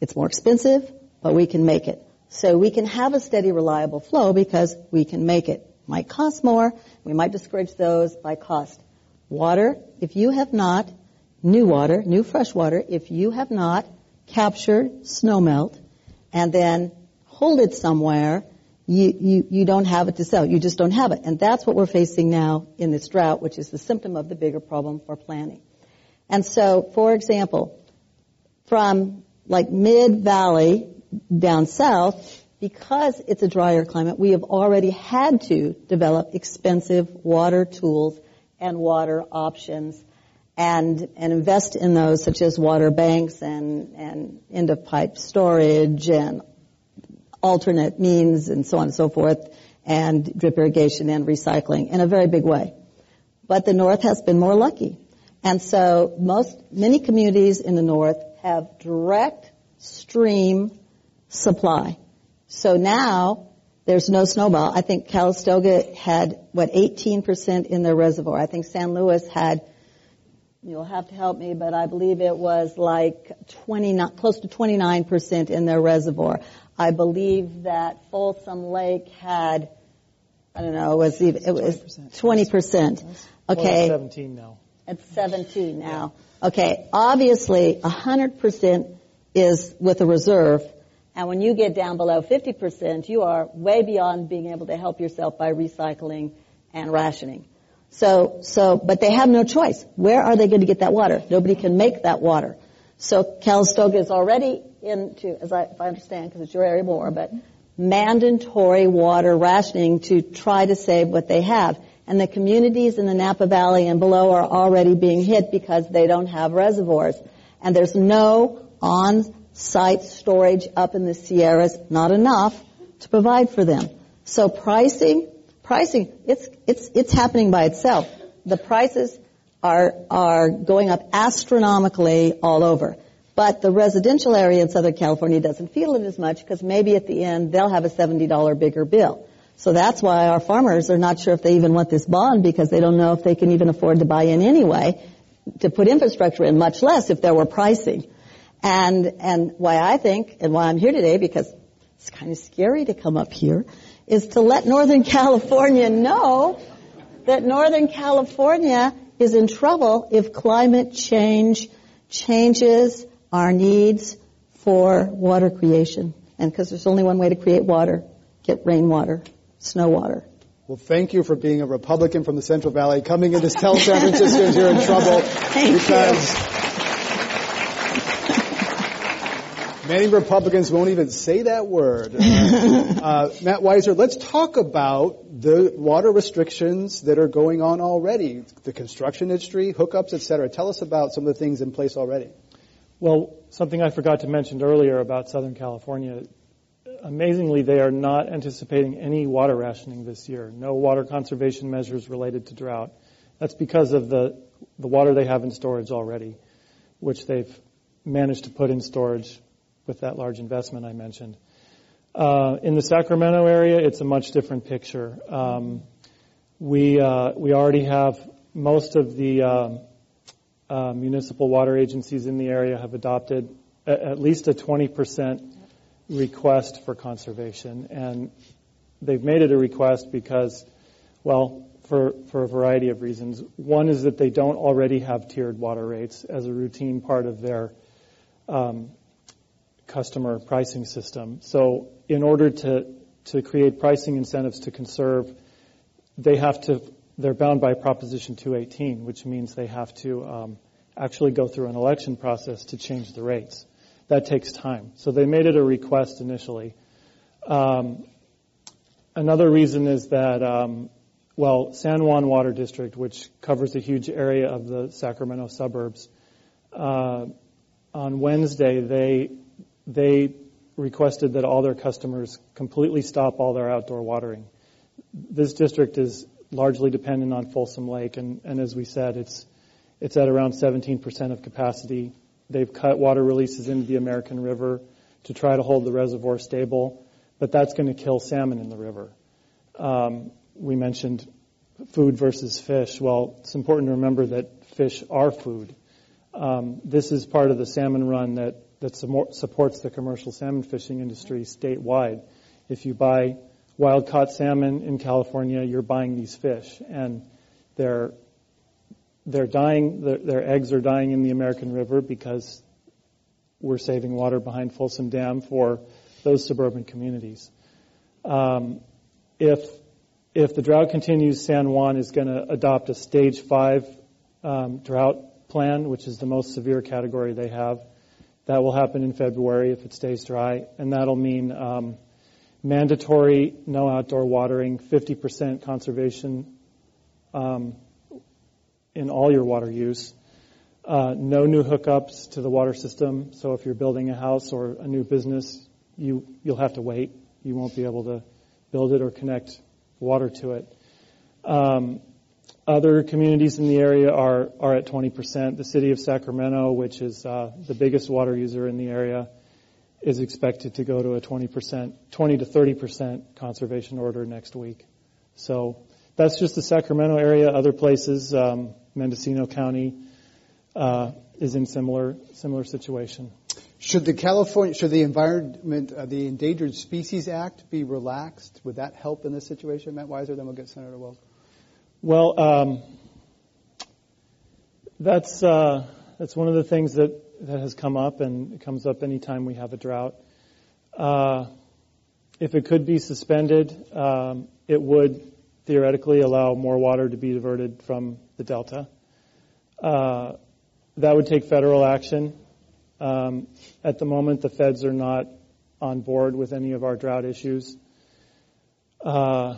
It's more expensive, but we can make it. So we can have a steady, reliable flow because we can make it. Might cost more. We might discourage those by cost. Water, if you have not, new water, new fresh water, if you have not captured snowmelt and then hold it somewhere, you, you, you don't have it to sell. You just don't have it. And that's what we're facing now in this drought, which is the symptom of the bigger problem for planning. And so, for example, from like mid-valley down south, because it's a drier climate, we have already had to develop expensive water tools and water options and, and invest in those such as water banks and, and end of pipe storage and alternate means and so on and so forth and drip irrigation and recycling in a very big way. But the North has been more lucky. And so most, many communities in the North have direct stream supply. So now there's no snowball. I think Calistoga had, what, 18% in their reservoir. I think San Luis had, you'll have to help me, but I believe it was like 20, close to 29% in their reservoir. I believe that Folsom Lake had, I don't know, it was, even, it was 20%. Okay. 17 now. It's 17 now. Okay. Obviously, 100% is with a reserve. And when you get down below 50%, you are way beyond being able to help yourself by recycling and rationing. So, so, but they have no choice. Where are they going to get that water? Nobody can make that water. So Calistoga is already into, as I, if I understand, because it's your area more, but mandatory water rationing to try to save what they have. And the communities in the Napa Valley and below are already being hit because they don't have reservoirs. And there's no on-site storage up in the Sierras, not enough to provide for them. So pricing, pricing, it's, it's, it's happening by itself. The prices are, are going up astronomically all over. But the residential area in Southern California doesn't feel it as much because maybe at the end they'll have a $70 bigger bill. So that's why our farmers are not sure if they even want this bond because they don't know if they can even afford to buy in anyway to put infrastructure in, much less if there were pricing. And, and why I think, and why I'm here today, because it's kind of scary to come up here, is to let Northern California know that Northern California is in trouble if climate change changes our needs for water creation. And because there's only one way to create water, get rainwater, snow water. Well, thank you for being a Republican from the Central Valley coming in to tell San Franciscans you're in trouble. Thank because many Republicans won't even say that word. Uh, uh, Matt Weiser, let's talk about the water restrictions that are going on already, the construction industry, hookups, et cetera. Tell us about some of the things in place already. Well, something I forgot to mention earlier about Southern California. Amazingly, they are not anticipating any water rationing this year. No water conservation measures related to drought. That's because of the, the water they have in storage already, which they've managed to put in storage with that large investment I mentioned. Uh, in the Sacramento area, it's a much different picture. Um, we uh, we already have most of the um, uh, municipal water agencies in the area have adopted a, at least a 20% request for conservation, and they've made it a request because, well, for for a variety of reasons. One is that they don't already have tiered water rates as a routine part of their um, customer pricing system. So in order to, to create pricing incentives to conserve, they have to, they're bound by Proposition 218, which means they have to um, actually go through an election process to change the rates. That takes time. So they made it a request initially. Um, another reason is that, um, well, San Juan Water District, which covers a huge area of the Sacramento suburbs, uh, on Wednesday they they requested that all their customers completely stop all their outdoor watering. This district is largely dependent on Folsom Lake, and, and as we said, it's it's at around 17% of capacity. They've cut water releases into the American River to try to hold the reservoir stable, but that's going to kill salmon in the river. Um, we mentioned food versus fish. Well, it's important to remember that fish are food. Um, this is part of the salmon run that that supports the commercial salmon fishing industry statewide. If you buy wild caught salmon in California, you're buying these fish, and they're they're dying. Their, their eggs are dying in the American River because we're saving water behind Folsom Dam for those suburban communities. Um, if if the drought continues, San Juan is going to adopt a stage five um, drought plan, which is the most severe category they have. That will happen in February if it stays dry, and that'll mean um, mandatory no outdoor watering, 50% conservation um, in all your water use, uh, no new hookups to the water system. So if you're building a house or a new business, you you'll have to wait. You won't be able to build it or connect water to it. Um, other communities in the area are, are at 20%. The city of Sacramento, which is uh, the biggest water user in the area, is expected to go to a 20%, 20 to 30% conservation order next week. So that's just the Sacramento area. Other places, um, Mendocino County uh, is in similar similar situation. Should the California, should the environment, uh, the Endangered Species Act be relaxed? Would that help in this situation, Matt Weiser? Then we'll get Senator Wells. Well, um, that's uh, that's one of the things that that has come up, and it comes up anytime we have a drought. Uh, if it could be suspended, um, it would theoretically allow more water to be diverted from the delta. Uh, that would take federal action. Um, at the moment, the feds are not on board with any of our drought issues. Uh,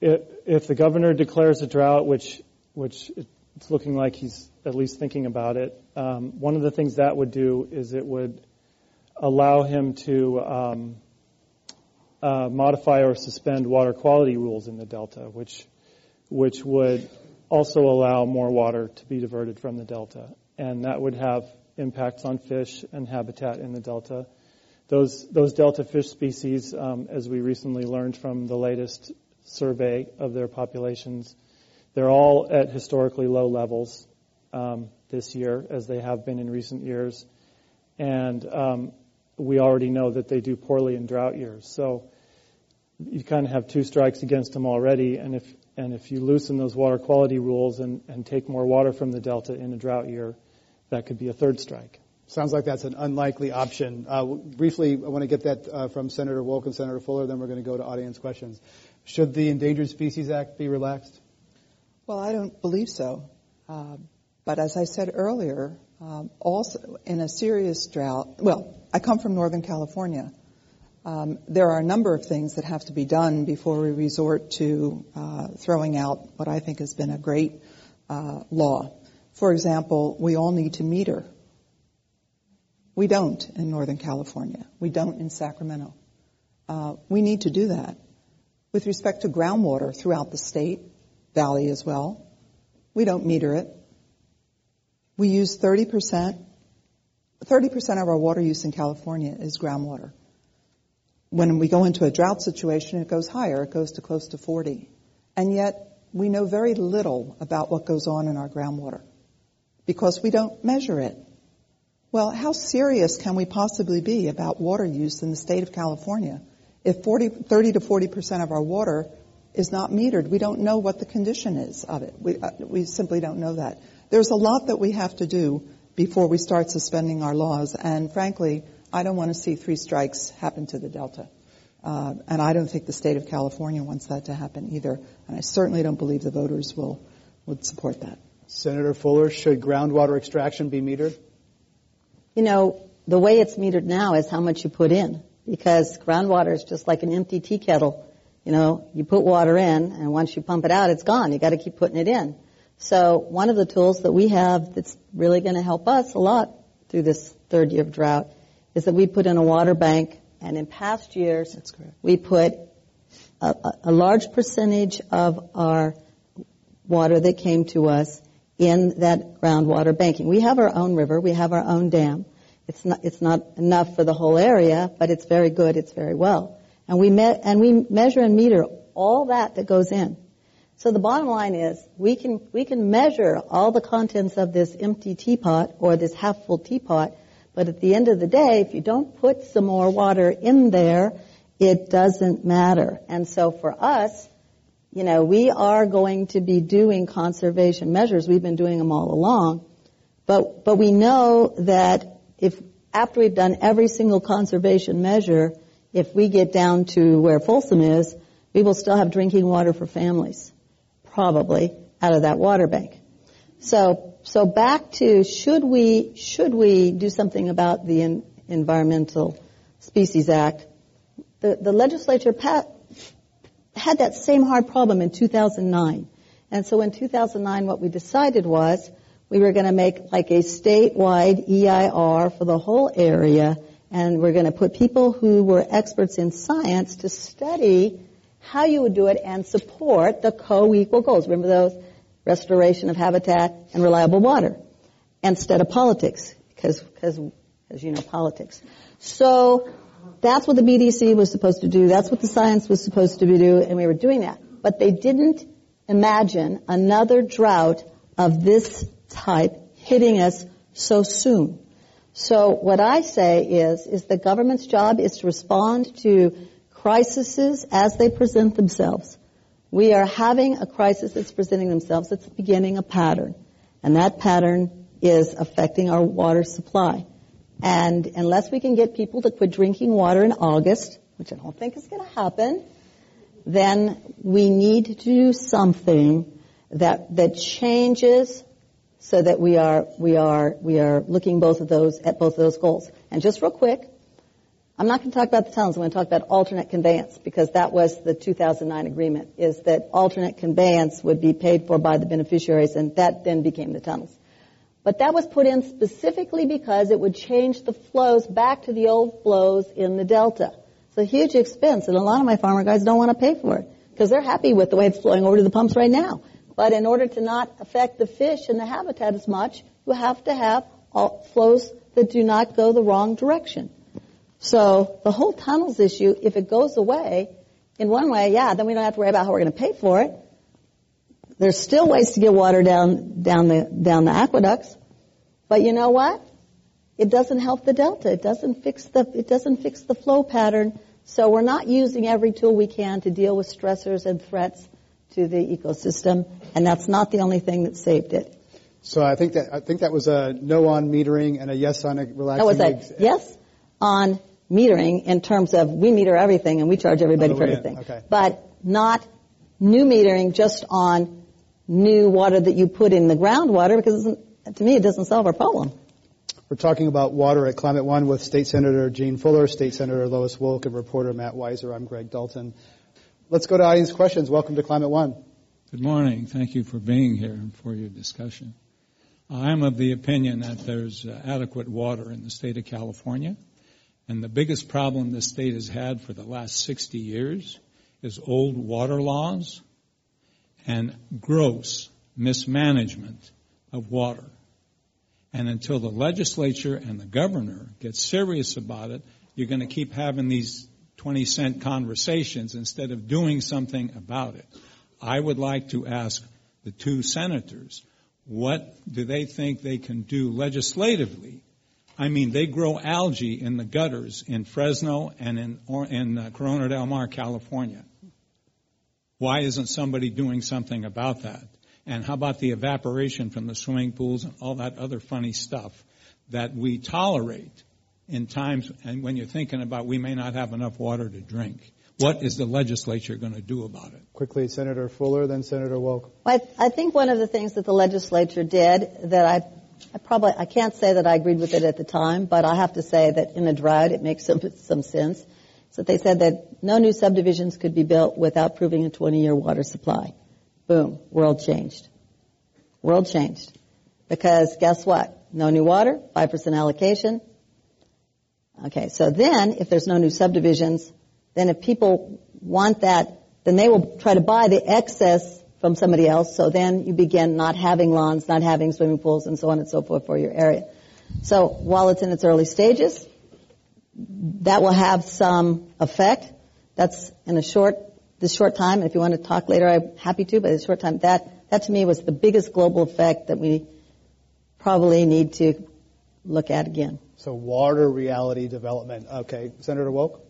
if, the governor declares a drought, which which it's looking like he's at least thinking about it, um, one of the things that would do is it would allow him to um, uh, modify or suspend water quality rules in the delta, which which would also allow more water to be diverted from the delta, and that would have impacts on fish and habitat in the delta. Those, those delta fish species, um, as we recently learned from the latest survey of their populations, they're all at historically low levels um, this year, as they have been in recent years. And um, we already know that they do poorly in drought years. So you kind of have two strikes against them already. And if and if you loosen those water quality rules and, and take more water from the delta in a drought year, that could be a third strike. Sounds like that's an unlikely option. Uh, briefly, I want to get that uh, from Senator Wolk and Senator Fuller, then we're going to go to audience questions. Should the Endangered Species Act be relaxed? Well, I don't believe so. Uh, but as I said earlier, um, also in a serious drought, well, I come from Northern California. Um, there are a number of things that have to be done before we resort to uh, throwing out what I think has been a great uh, law. For example, we all need to meter. We don't in Northern California. We don't in Sacramento. Uh, we need to do that. With respect to groundwater throughout the state, valley as well, we don't meter it. We use 30%. 30% of our water use in California is groundwater. When we go into a drought situation, it goes higher. It goes to close to 40. And yet, we know very little about what goes on in our groundwater because we don't measure it. Well, how serious can we possibly be about water use in the state of California if 40, 30 to 40 percent of our water is not metered? We don't know what the condition is of it. We, uh, we simply don't know that. There's a lot that we have to do before we start suspending our laws, and frankly, I don't want to see three strikes happen to the Delta. Uh, and I don't think the state of California wants that to happen either. And I certainly don't believe the voters will would support that. Senator Fuller, should groundwater extraction be metered? You know, the way it's metered now is how much you put in because groundwater is just like an empty tea kettle. You know, you put water in and once you pump it out, it's gone. You got to keep putting it in. So one of the tools that we have that's really going to help us a lot through this third year of drought is that we put in a water bank and in past years we put a, a large percentage of our water that came to us in that groundwater banking. We have our own river, we have our own dam. It's not, it's not enough for the whole area, but it's very good, it's very well. And we, me- and we measure and meter all that that goes in. So the bottom line is we can, we can measure all the contents of this empty teapot or this half full teapot, But at the end of the day, if you don't put some more water in there, it doesn't matter. And so for us, you know, we are going to be doing conservation measures. We've been doing them all along. But, but we know that if, after we've done every single conservation measure, if we get down to where Folsom is, we will still have drinking water for families. Probably out of that water bank. So, so back to should we, should we do something about the in, Environmental Species Act? The, the legislature had that same hard problem in 2009. And so in 2009, what we decided was we were going to make like a statewide EIR for the whole area, and we're going to put people who were experts in science to study how you would do it and support the co-equal goals. Remember those? Restoration of habitat and reliable water instead of politics, because, because, as you know, politics. So that's what the BDC was supposed to do. That's what the science was supposed to do, and we were doing that. But they didn't imagine another drought of this type hitting us so soon. So what I say is, is the government's job is to respond to crises as they present themselves. We are having a crisis that's presenting themselves. It's beginning a pattern. And that pattern is affecting our water supply. And unless we can get people to quit drinking water in August, which I don't think is going to happen, then we need to do something that that changes so that we are we are we are looking both of those at both of those goals. And just real quick, I'm not going to talk about the tunnels. I'm going to talk about alternate conveyance because that was the 2009 agreement. Is that alternate conveyance would be paid for by the beneficiaries, and that then became the tunnels. But that was put in specifically because it would change the flows back to the old flows in the delta. It's a huge expense, and a lot of my farmer guys don't want to pay for it because they're happy with the way it's flowing over to the pumps right now. But in order to not affect the fish and the habitat as much, you have to have flows that do not go the wrong direction. So the whole tunnels issue, if it goes away, in one way, yeah, then we don't have to worry about how we're going to pay for it. There's still ways to get water down, down the, down the aqueducts. But you know what? It doesn't help the delta. It doesn't fix the, it doesn't fix the flow pattern. So we're not using every tool we can to deal with stressors and threats to the ecosystem. And that's not the only thing that saved it. So I think that, I think that was a no on metering and a yes on a relaxing. That was a yes on metering in terms of we meter everything and we charge everybody oh, for everything. Okay. But not new metering just on new water that you put in the groundwater because to me it doesn't solve our problem. We're talking about water at Climate One with State Senator Jean Fuller, State Senator Lois Wolk, and reporter Matt Weiser. I'm Greg Dalton. Let's go to audience questions. Welcome to Climate One. Good morning. Thank you for being here and for your discussion. I'm of the opinion that there's uh, adequate water in the state of California. And the biggest problem the state has had for the last 60 years is old water laws and gross mismanagement of water. And until the legislature and the governor get serious about it, you're going to keep having these 20 cent conversations instead of doing something about it. I would like to ask the two senators, what do they think they can do legislatively? I mean, they grow algae in the gutters in Fresno and in, in uh, Corona del Mar, California. Why isn't somebody doing something about that? And how about the evaporation from the swimming pools and all that other funny stuff that we tolerate in times and when you're thinking about we may not have enough water to drink? What is the legislature going to do about it? Quickly, Senator Fuller, then Senator Wolk. I, I think one of the things that the legislature did that I, I probably I can't say that I agreed with it at the time, but I have to say that in a drought it makes some some sense so they said that no new subdivisions could be built without proving a 20-year water supply. Boom, world changed. World changed. Because guess what? No new water, 5% allocation. Okay, so then if there's no new subdivisions, then if people want that, then they will try to buy the excess from somebody else. So then you begin not having lawns, not having swimming pools, and so on and so forth for your area. So while it's in its early stages, that will have some effect. That's in a short, this short time. If you want to talk later, I'm happy to, but in a short time, that, that to me was the biggest global effect that we probably need to look at again. So water reality development. Okay, Senator Wolk.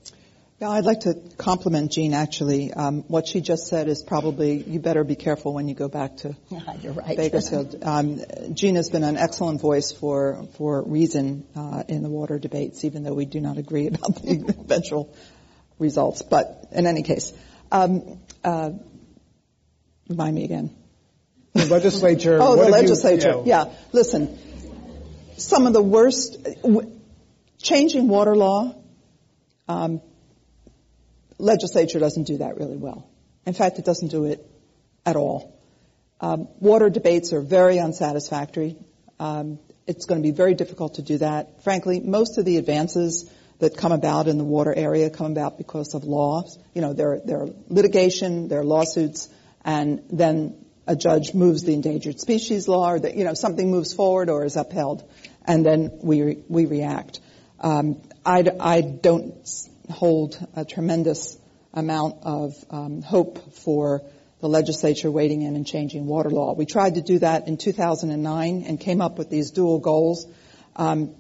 Yeah, I'd like to compliment Jean. Actually, um, what she just said is probably you better be careful when you go back to yeah, you're right. Bakersfield. Um, Jean has been an excellent voice for for reason uh, in the water debates, even though we do not agree about the eventual results. But in any case, um, uh, remind me again. The legislature. oh, the legislature. You, you know, yeah. Listen, some of the worst changing water law. Um, legislature doesn't do that really well. In fact, it doesn't do it at all. Um, water debates are very unsatisfactory. Um, it's going to be very difficult to do that. Frankly, most of the advances that come about in the water area come about because of laws. You know, there, there are litigation, there are lawsuits, and then a judge moves the endangered species law, or that you know something moves forward or is upheld, and then we re- we react. Um, I, I don't hold a tremendous amount of um, hope for the legislature wading in and changing water law. We tried to do that in 2009 and came up with these dual goals. Um,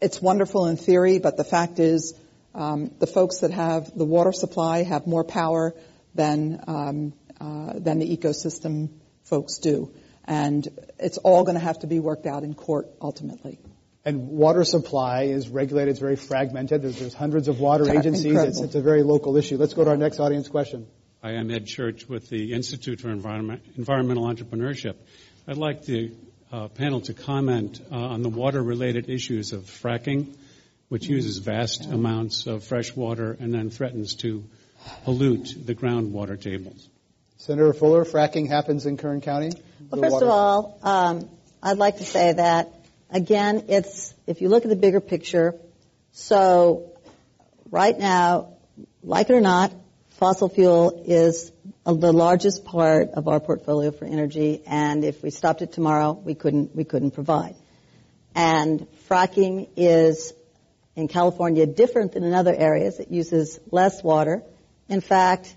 it's wonderful in theory, but the fact is um, the folks that have the water supply have more power than um, uh, than the ecosystem folks do, and it's all going to have to be worked out in court ultimately. And water supply is regulated. It's very fragmented. There's, there's hundreds of water agencies. It's, it's, a very local issue. Let's go to our next audience question. I am Ed Church with the Institute for Environment, Environmental Entrepreneurship. I'd like the uh, panel to comment uh, on the water-related issues of fracking, which uses vast yeah. amounts of fresh water and then threatens to pollute the groundwater tables. Senator Fuller, fracking happens in Kern County. Well, first water. of all, um, I'd like to say that again, it's, if you look at the bigger picture, so right now, like it or not, fossil fuel is the largest part of our portfolio for energy, and if we stopped it tomorrow, we couldn't, we couldn't provide. And fracking is in California different than in other areas. It uses less water. In fact,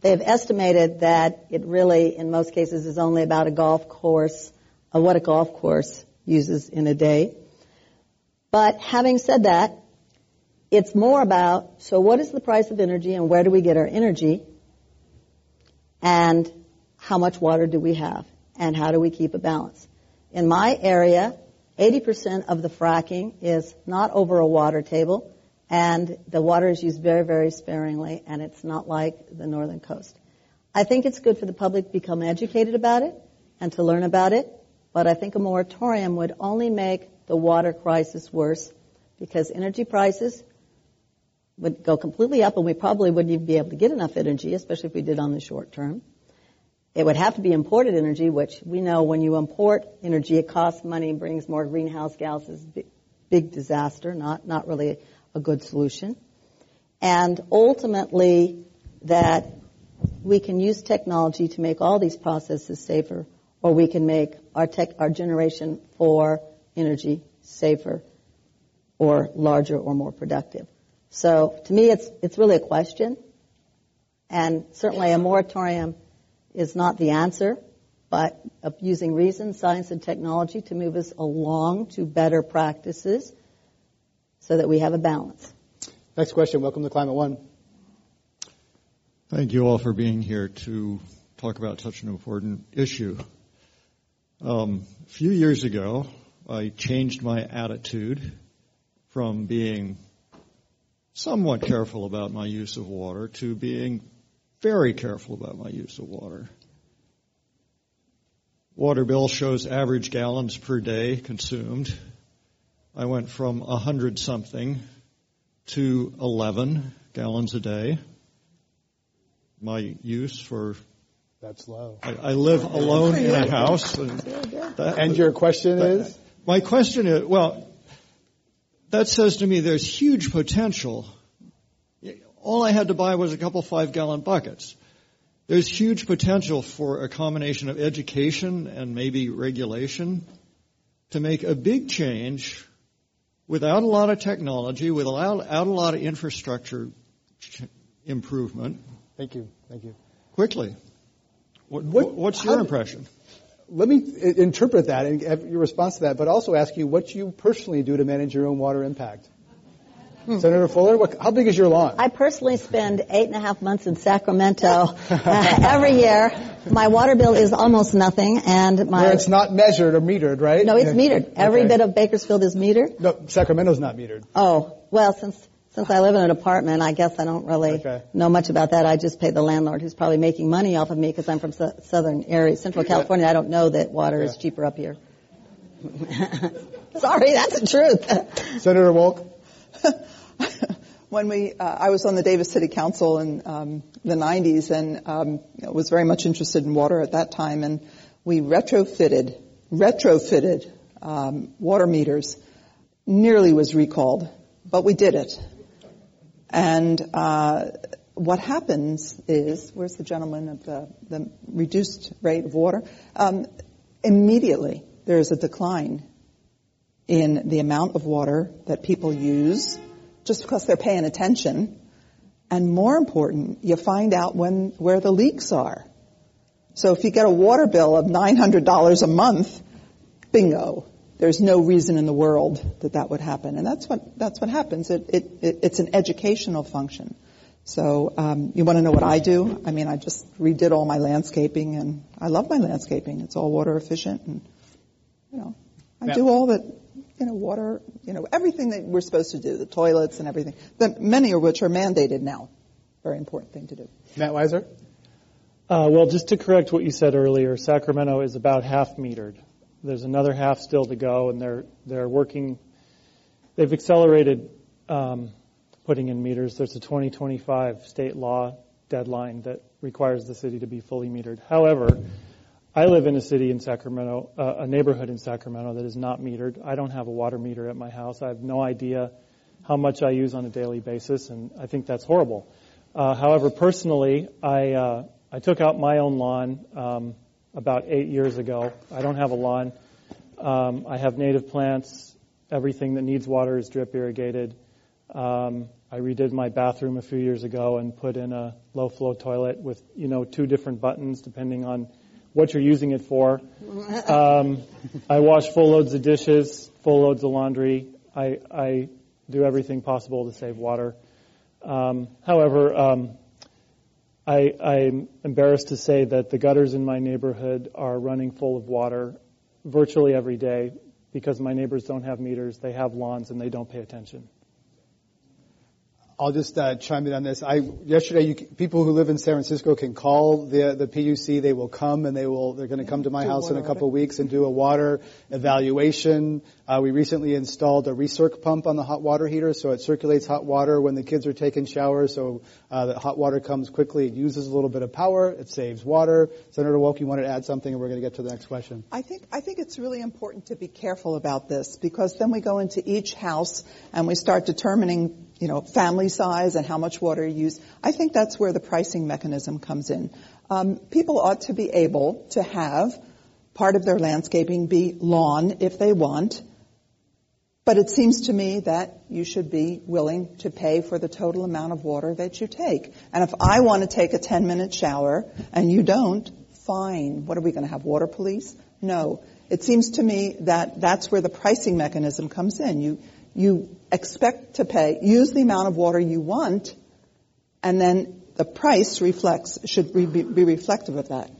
they've estimated that it really, in most cases, is only about a golf course, of what a golf course uses in a day. But having said that, it's more about, so what is the price of energy and where do we get our energy? And how much water do we have? And how do we keep a balance? In my area, 80% of the fracking is not over a water table, and the water is used very, very sparingly, and it's not like the northern coast. I think it's good for the public to become educated about it and to learn about it but I think a moratorium would only make the water crisis worse because energy prices would go completely up and we probably wouldn't even be able to get enough energy, especially if we did on the short term. It would have to be imported energy, which we know when you import energy, it costs money, brings more greenhouse gases, big, big disaster, not, not really a good solution. And ultimately, that we can use technology to make all these processes safer or we can make our tech, our generation for energy safer or larger or more productive. So to me, it's, it's really a question. And certainly a moratorium is not the answer, but using reason, science, and technology to move us along to better practices so that we have a balance. Next question. Welcome to Climate One. Thank you all for being here to talk about such an important issue. Um, a few years ago, I changed my attitude from being somewhat careful about my use of water to being very careful about my use of water. Water bill shows average gallons per day consumed. I went from a hundred something to 11 gallons a day. My use for that's low. I, I live alone in a house. And, that, and your question that, is? My question is, well, that says to me there's huge potential. All I had to buy was a couple five gallon buckets. There's huge potential for a combination of education and maybe regulation to make a big change without a lot of technology, without, without a lot of infrastructure improvement. Thank you. Thank you. Quickly. What, what, what's your impression? let me interpret that and have your response to that, but also ask you what you personally do to manage your own water impact. Senator Fuller, what, how big is your lawn? I personally spend eight and a half months in Sacramento uh, every year. My water bill is almost nothing, and my Where it's not measured or metered, right? no, it's metered. Every Okay. bit of Bakersfield is metered. No, Sacramento's not metered. Oh, well, since since I live in an apartment, I guess I don't really Okay. know much about that. I just pay the landlord, who's probably making money off of me because I'm from su- southern area, Central California. I don't know that water is cheaper up here. Sorry, that's the truth. Senator Wolk? when we, uh, I was on the Davis City Council in um, the 90s and um, was very much interested in water at that time, and we retrofitted, retrofitted um, water meters. Nearly was recalled, but we did it. And uh, what happens is, where's the gentleman of the, the reduced rate of water? Um, immediately, there is a decline in the amount of water that people use just because they're paying attention. And more important, you find out when, where the leaks are. So if you get a water bill of $900 a month, bingo. There's no reason in the world that that would happen. And that's what, that's what happens. It, it, it, it's an educational function. So, um, you want to know what I do? I mean, I just redid all my landscaping and I love my landscaping. It's all water efficient and, you know, I Yeah. do all that, you know, water, you know, everything that we're supposed to do, the toilets and everything, the, many of which are mandated now. Very important thing to do. Matt Weiser? Uh, well, just to correct what you said earlier, Sacramento is about half metered. There's another half still to go, and they're they're working. They've accelerated um, putting in meters. There's a 2025 state law deadline that requires the city to be fully metered. However, I live in a city in Sacramento, uh, a neighborhood in Sacramento that is not metered. I don't have a water meter at my house. I have no idea how much I use on a daily basis, and I think that's horrible. Uh, however, personally, I uh, I took out my own lawn um, about eight years ago. I don't have a lawn. Um, I have native plants. Everything that needs water is drip irrigated. Um, I redid my bathroom a few years ago and put in a low flow toilet with you know two different buttons depending on what you're using it for. Um, I wash full loads of dishes, full loads of laundry. I, I do everything possible to save water. Um, however, um, I, I'm embarrassed to say that the gutters in my neighborhood are running full of water virtually every day because my neighbors don't have meters, they have lawns, and they don't pay attention. I'll just uh, chime in on this. I yesterday, you, people who live in San Francisco can call the the PUC. They will come and they will. They're going to come to my Do house in a couple of weeks and do a water evaluation. Uh, we recently installed a recirc pump on the hot water heater, so it circulates hot water when the kids are taking showers. So uh, the hot water comes quickly. It uses a little bit of power. It saves water. Senator Wolk, you wanted to add something, and we're going to get to the next question. I think I think it's really important to be careful about this because then we go into each house and we start determining, you know, family size and how much water you use. I think that's where the pricing mechanism comes in. Um, people ought to be able to have part of their landscaping be lawn if they want. But it seems to me that you should be willing to pay for the total amount of water that you take. And if I want to take a 10 minute shower and you don't, fine. What are we going to have water police? No. It seems to me that that's where the pricing mechanism comes in. You, you expect to pay, use the amount of water you want, and then the price reflects, should be, be reflective of that.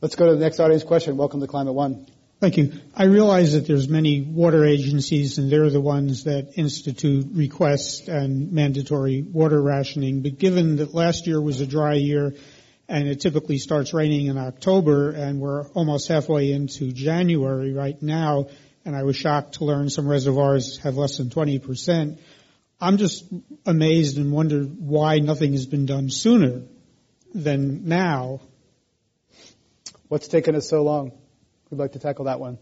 Let's go to the next audience question. Welcome to Climate One. Thank you. I realize that there's many water agencies and they're the ones that institute requests and mandatory water rationing. But given that last year was a dry year and it typically starts raining in October and we're almost halfway into January right now, and I was shocked to learn some reservoirs have less than 20%. I'm just amazed and wonder why nothing has been done sooner than now. What's taken us so long? Who'd like to tackle that one?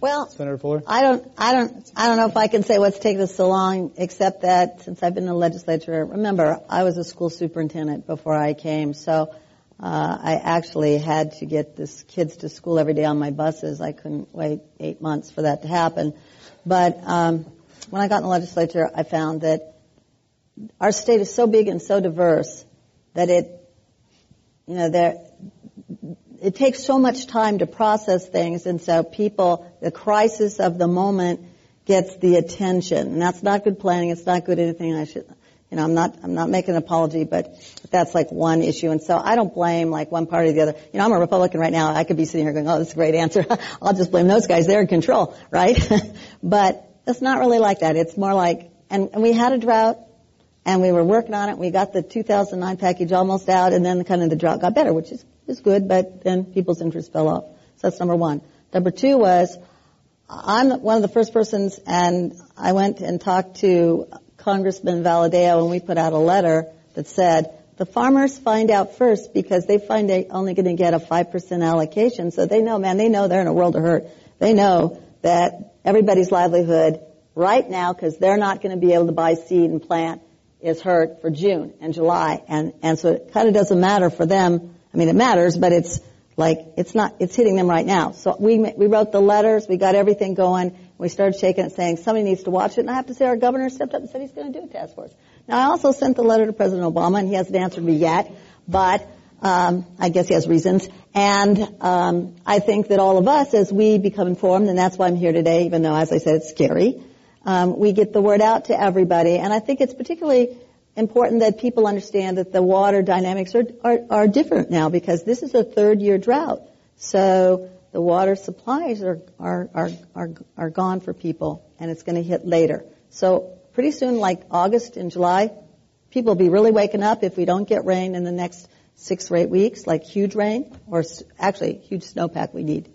Well, Senator Fuller? I don't, I don't, I don't know if I can say what's taken us so long, except that since I've been in the legislature, remember, I was a school superintendent before I came, so uh, I actually had to get this kids to school every day on my buses. I couldn't wait eight months for that to happen. But um, when I got in the legislature, I found that our state is so big and so diverse that it, you know, there, it takes so much time to process things, and so people, the crisis of the moment gets the attention, and that's not good planning. It's not good anything. I should, you know, I'm not, I'm not making an apology, but, that's like one issue, and so I don't blame like one party or the other. You know, I'm a Republican right now. I could be sitting here going, "Oh, that's a great answer." I'll just blame those guys. They're in control, right? but it's not really like that. It's more like, and, and we had a drought and we were working on it. We got the 2009 package almost out, and then kind of the drought got better, which is, is good, but then people's interest fell off. So that's number one. Number two was, I'm one of the first persons, and I went and talked to Congressman Valadao, and we put out a letter that said, the farmers find out first because they find they're only going to get a 5% allocation. So they know, man, they know they're in a world of hurt. They know that everybody's livelihood right now, because they're not going to be able to buy seed and plant, is hurt for June and July. And, and so it kind of doesn't matter for them. I mean, it matters, but it's like, it's not, it's hitting them right now. So we, we wrote the letters, we got everything going, we started shaking it saying somebody needs to watch it, and I have to say our governor stepped up and said he's going to do a task force. Now I also sent the letter to President Obama, and he hasn't answered me yet, but um, I guess he has reasons. And um, I think that all of us, as we become informed, and that's why I'm here today, even though, as I said, it's scary, um, we get the word out to everybody. And I think it's particularly important that people understand that the water dynamics are, are, are different now because this is a third year drought. So the water supplies are, are, are, are, are gone for people and it's going to hit later. So pretty soon, like August and July, people will be really waking up if we don't get rain in the next six or eight weeks, like huge rain, or actually huge snowpack we need.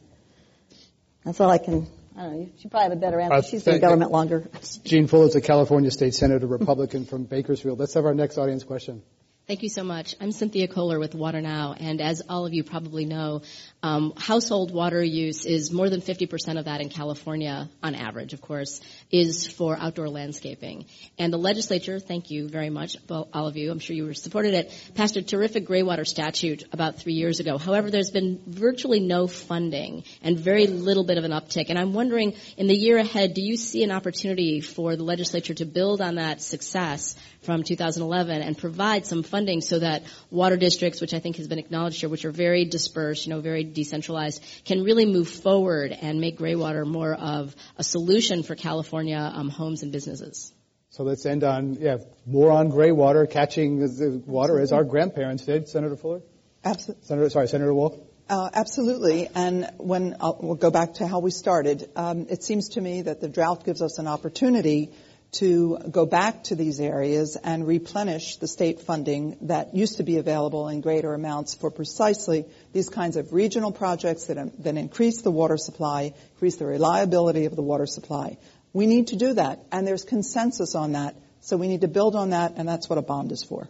That's all I can I don't know. She probably have a better answer. Uh, She's been in government longer. Jean Fuller is a California State Senator, Republican from Bakersfield. Let's have our next audience question. Thank you so much. I'm Cynthia Koehler with Water Now, and as all of you probably know, um, household water use is more than 50% of that in California, on average, of course, is for outdoor landscaping. And the legislature, thank you very much, all of you, I'm sure you supported it, passed a terrific graywater statute about three years ago. However, there's been virtually no funding and very little bit of an uptick. And I'm wondering, in the year ahead, do you see an opportunity for the legislature to build on that success from 2011 and provide some funding so that water districts, which I think has been acknowledged here, which are very dispersed, you know, very decentralized, can really move forward and make graywater more of a solution for California um, homes and businesses. So let's end on yeah more on graywater, catching the water as our grandparents did. Senator Fuller. Absolutely. Senator, sorry, Senator Wolk. Uh, absolutely. And when uh, we'll go back to how we started, um, it seems to me that the drought gives us an opportunity to go back to these areas and replenish the state funding that used to be available in greater amounts for precisely these kinds of regional projects that, that increase the water supply, increase the reliability of the water supply. We need to do that, and there's consensus on that. So we need to build on that, and that's what a bond is for.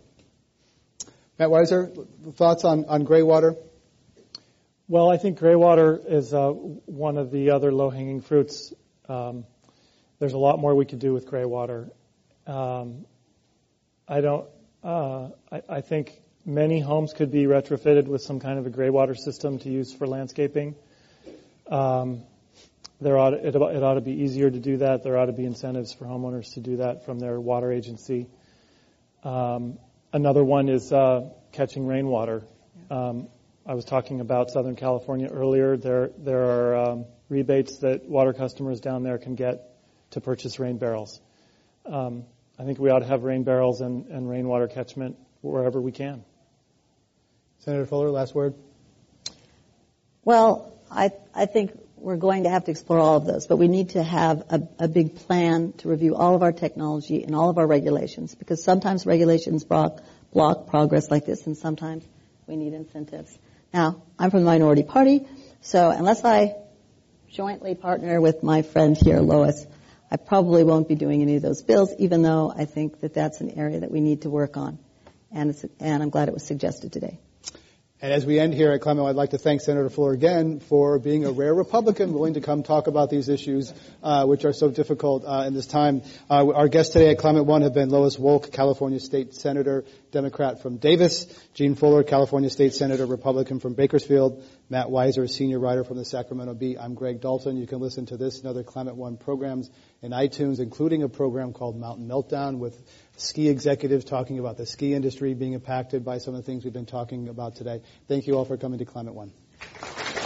Matt Weiser, thoughts on, on graywater? Well, I think graywater is uh, one of the other low-hanging fruits. Um, there's a lot more we could do with gray water. Um, I don't. Uh, I, I, think many homes could be retrofitted with some kind of a gray water system to use for landscaping. Um, there ought it, it, ought to be easier to do that. There ought to be incentives for homeowners to do that from their water agency. Um, another one is uh, catching rainwater. Um, I was talking about Southern California earlier. There there are um, rebates that water customers down there can get to purchase rain barrels. Um, I think we ought to have rain barrels and, and rainwater catchment wherever we can. Senator Fuller, last word. Well, I, I think we're going to have to explore all of those, but we need to have a, a, big plan to review all of our technology and all of our regulations because sometimes regulations block, block progress like this and sometimes we need incentives. Now, I'm from the minority party, so unless I jointly partner with my friend here, Lois, I probably won't be doing any of those bills, even though I think that that's an area that we need to work on. And, and I'm glad it was suggested today. And as we end here at Climate, One, I'd like to thank Senator Fuller again for being a rare Republican willing to come talk about these issues, uh, which are so difficult uh, in this time. Uh, our guests today at Climate One have been Lois Wolk, California State Senator, Democrat from Davis, Jean Fuller, California State Senator, Republican from Bakersfield, Matt Weiser, Senior Writer from the Sacramento Bee. I'm Greg Dalton. You can listen to this and other Climate One programs in iTunes, including a program called Mountain Meltdown with ski executives talking about the ski industry being impacted by some of the things we've been talking about today. Thank you all for coming to Climate One.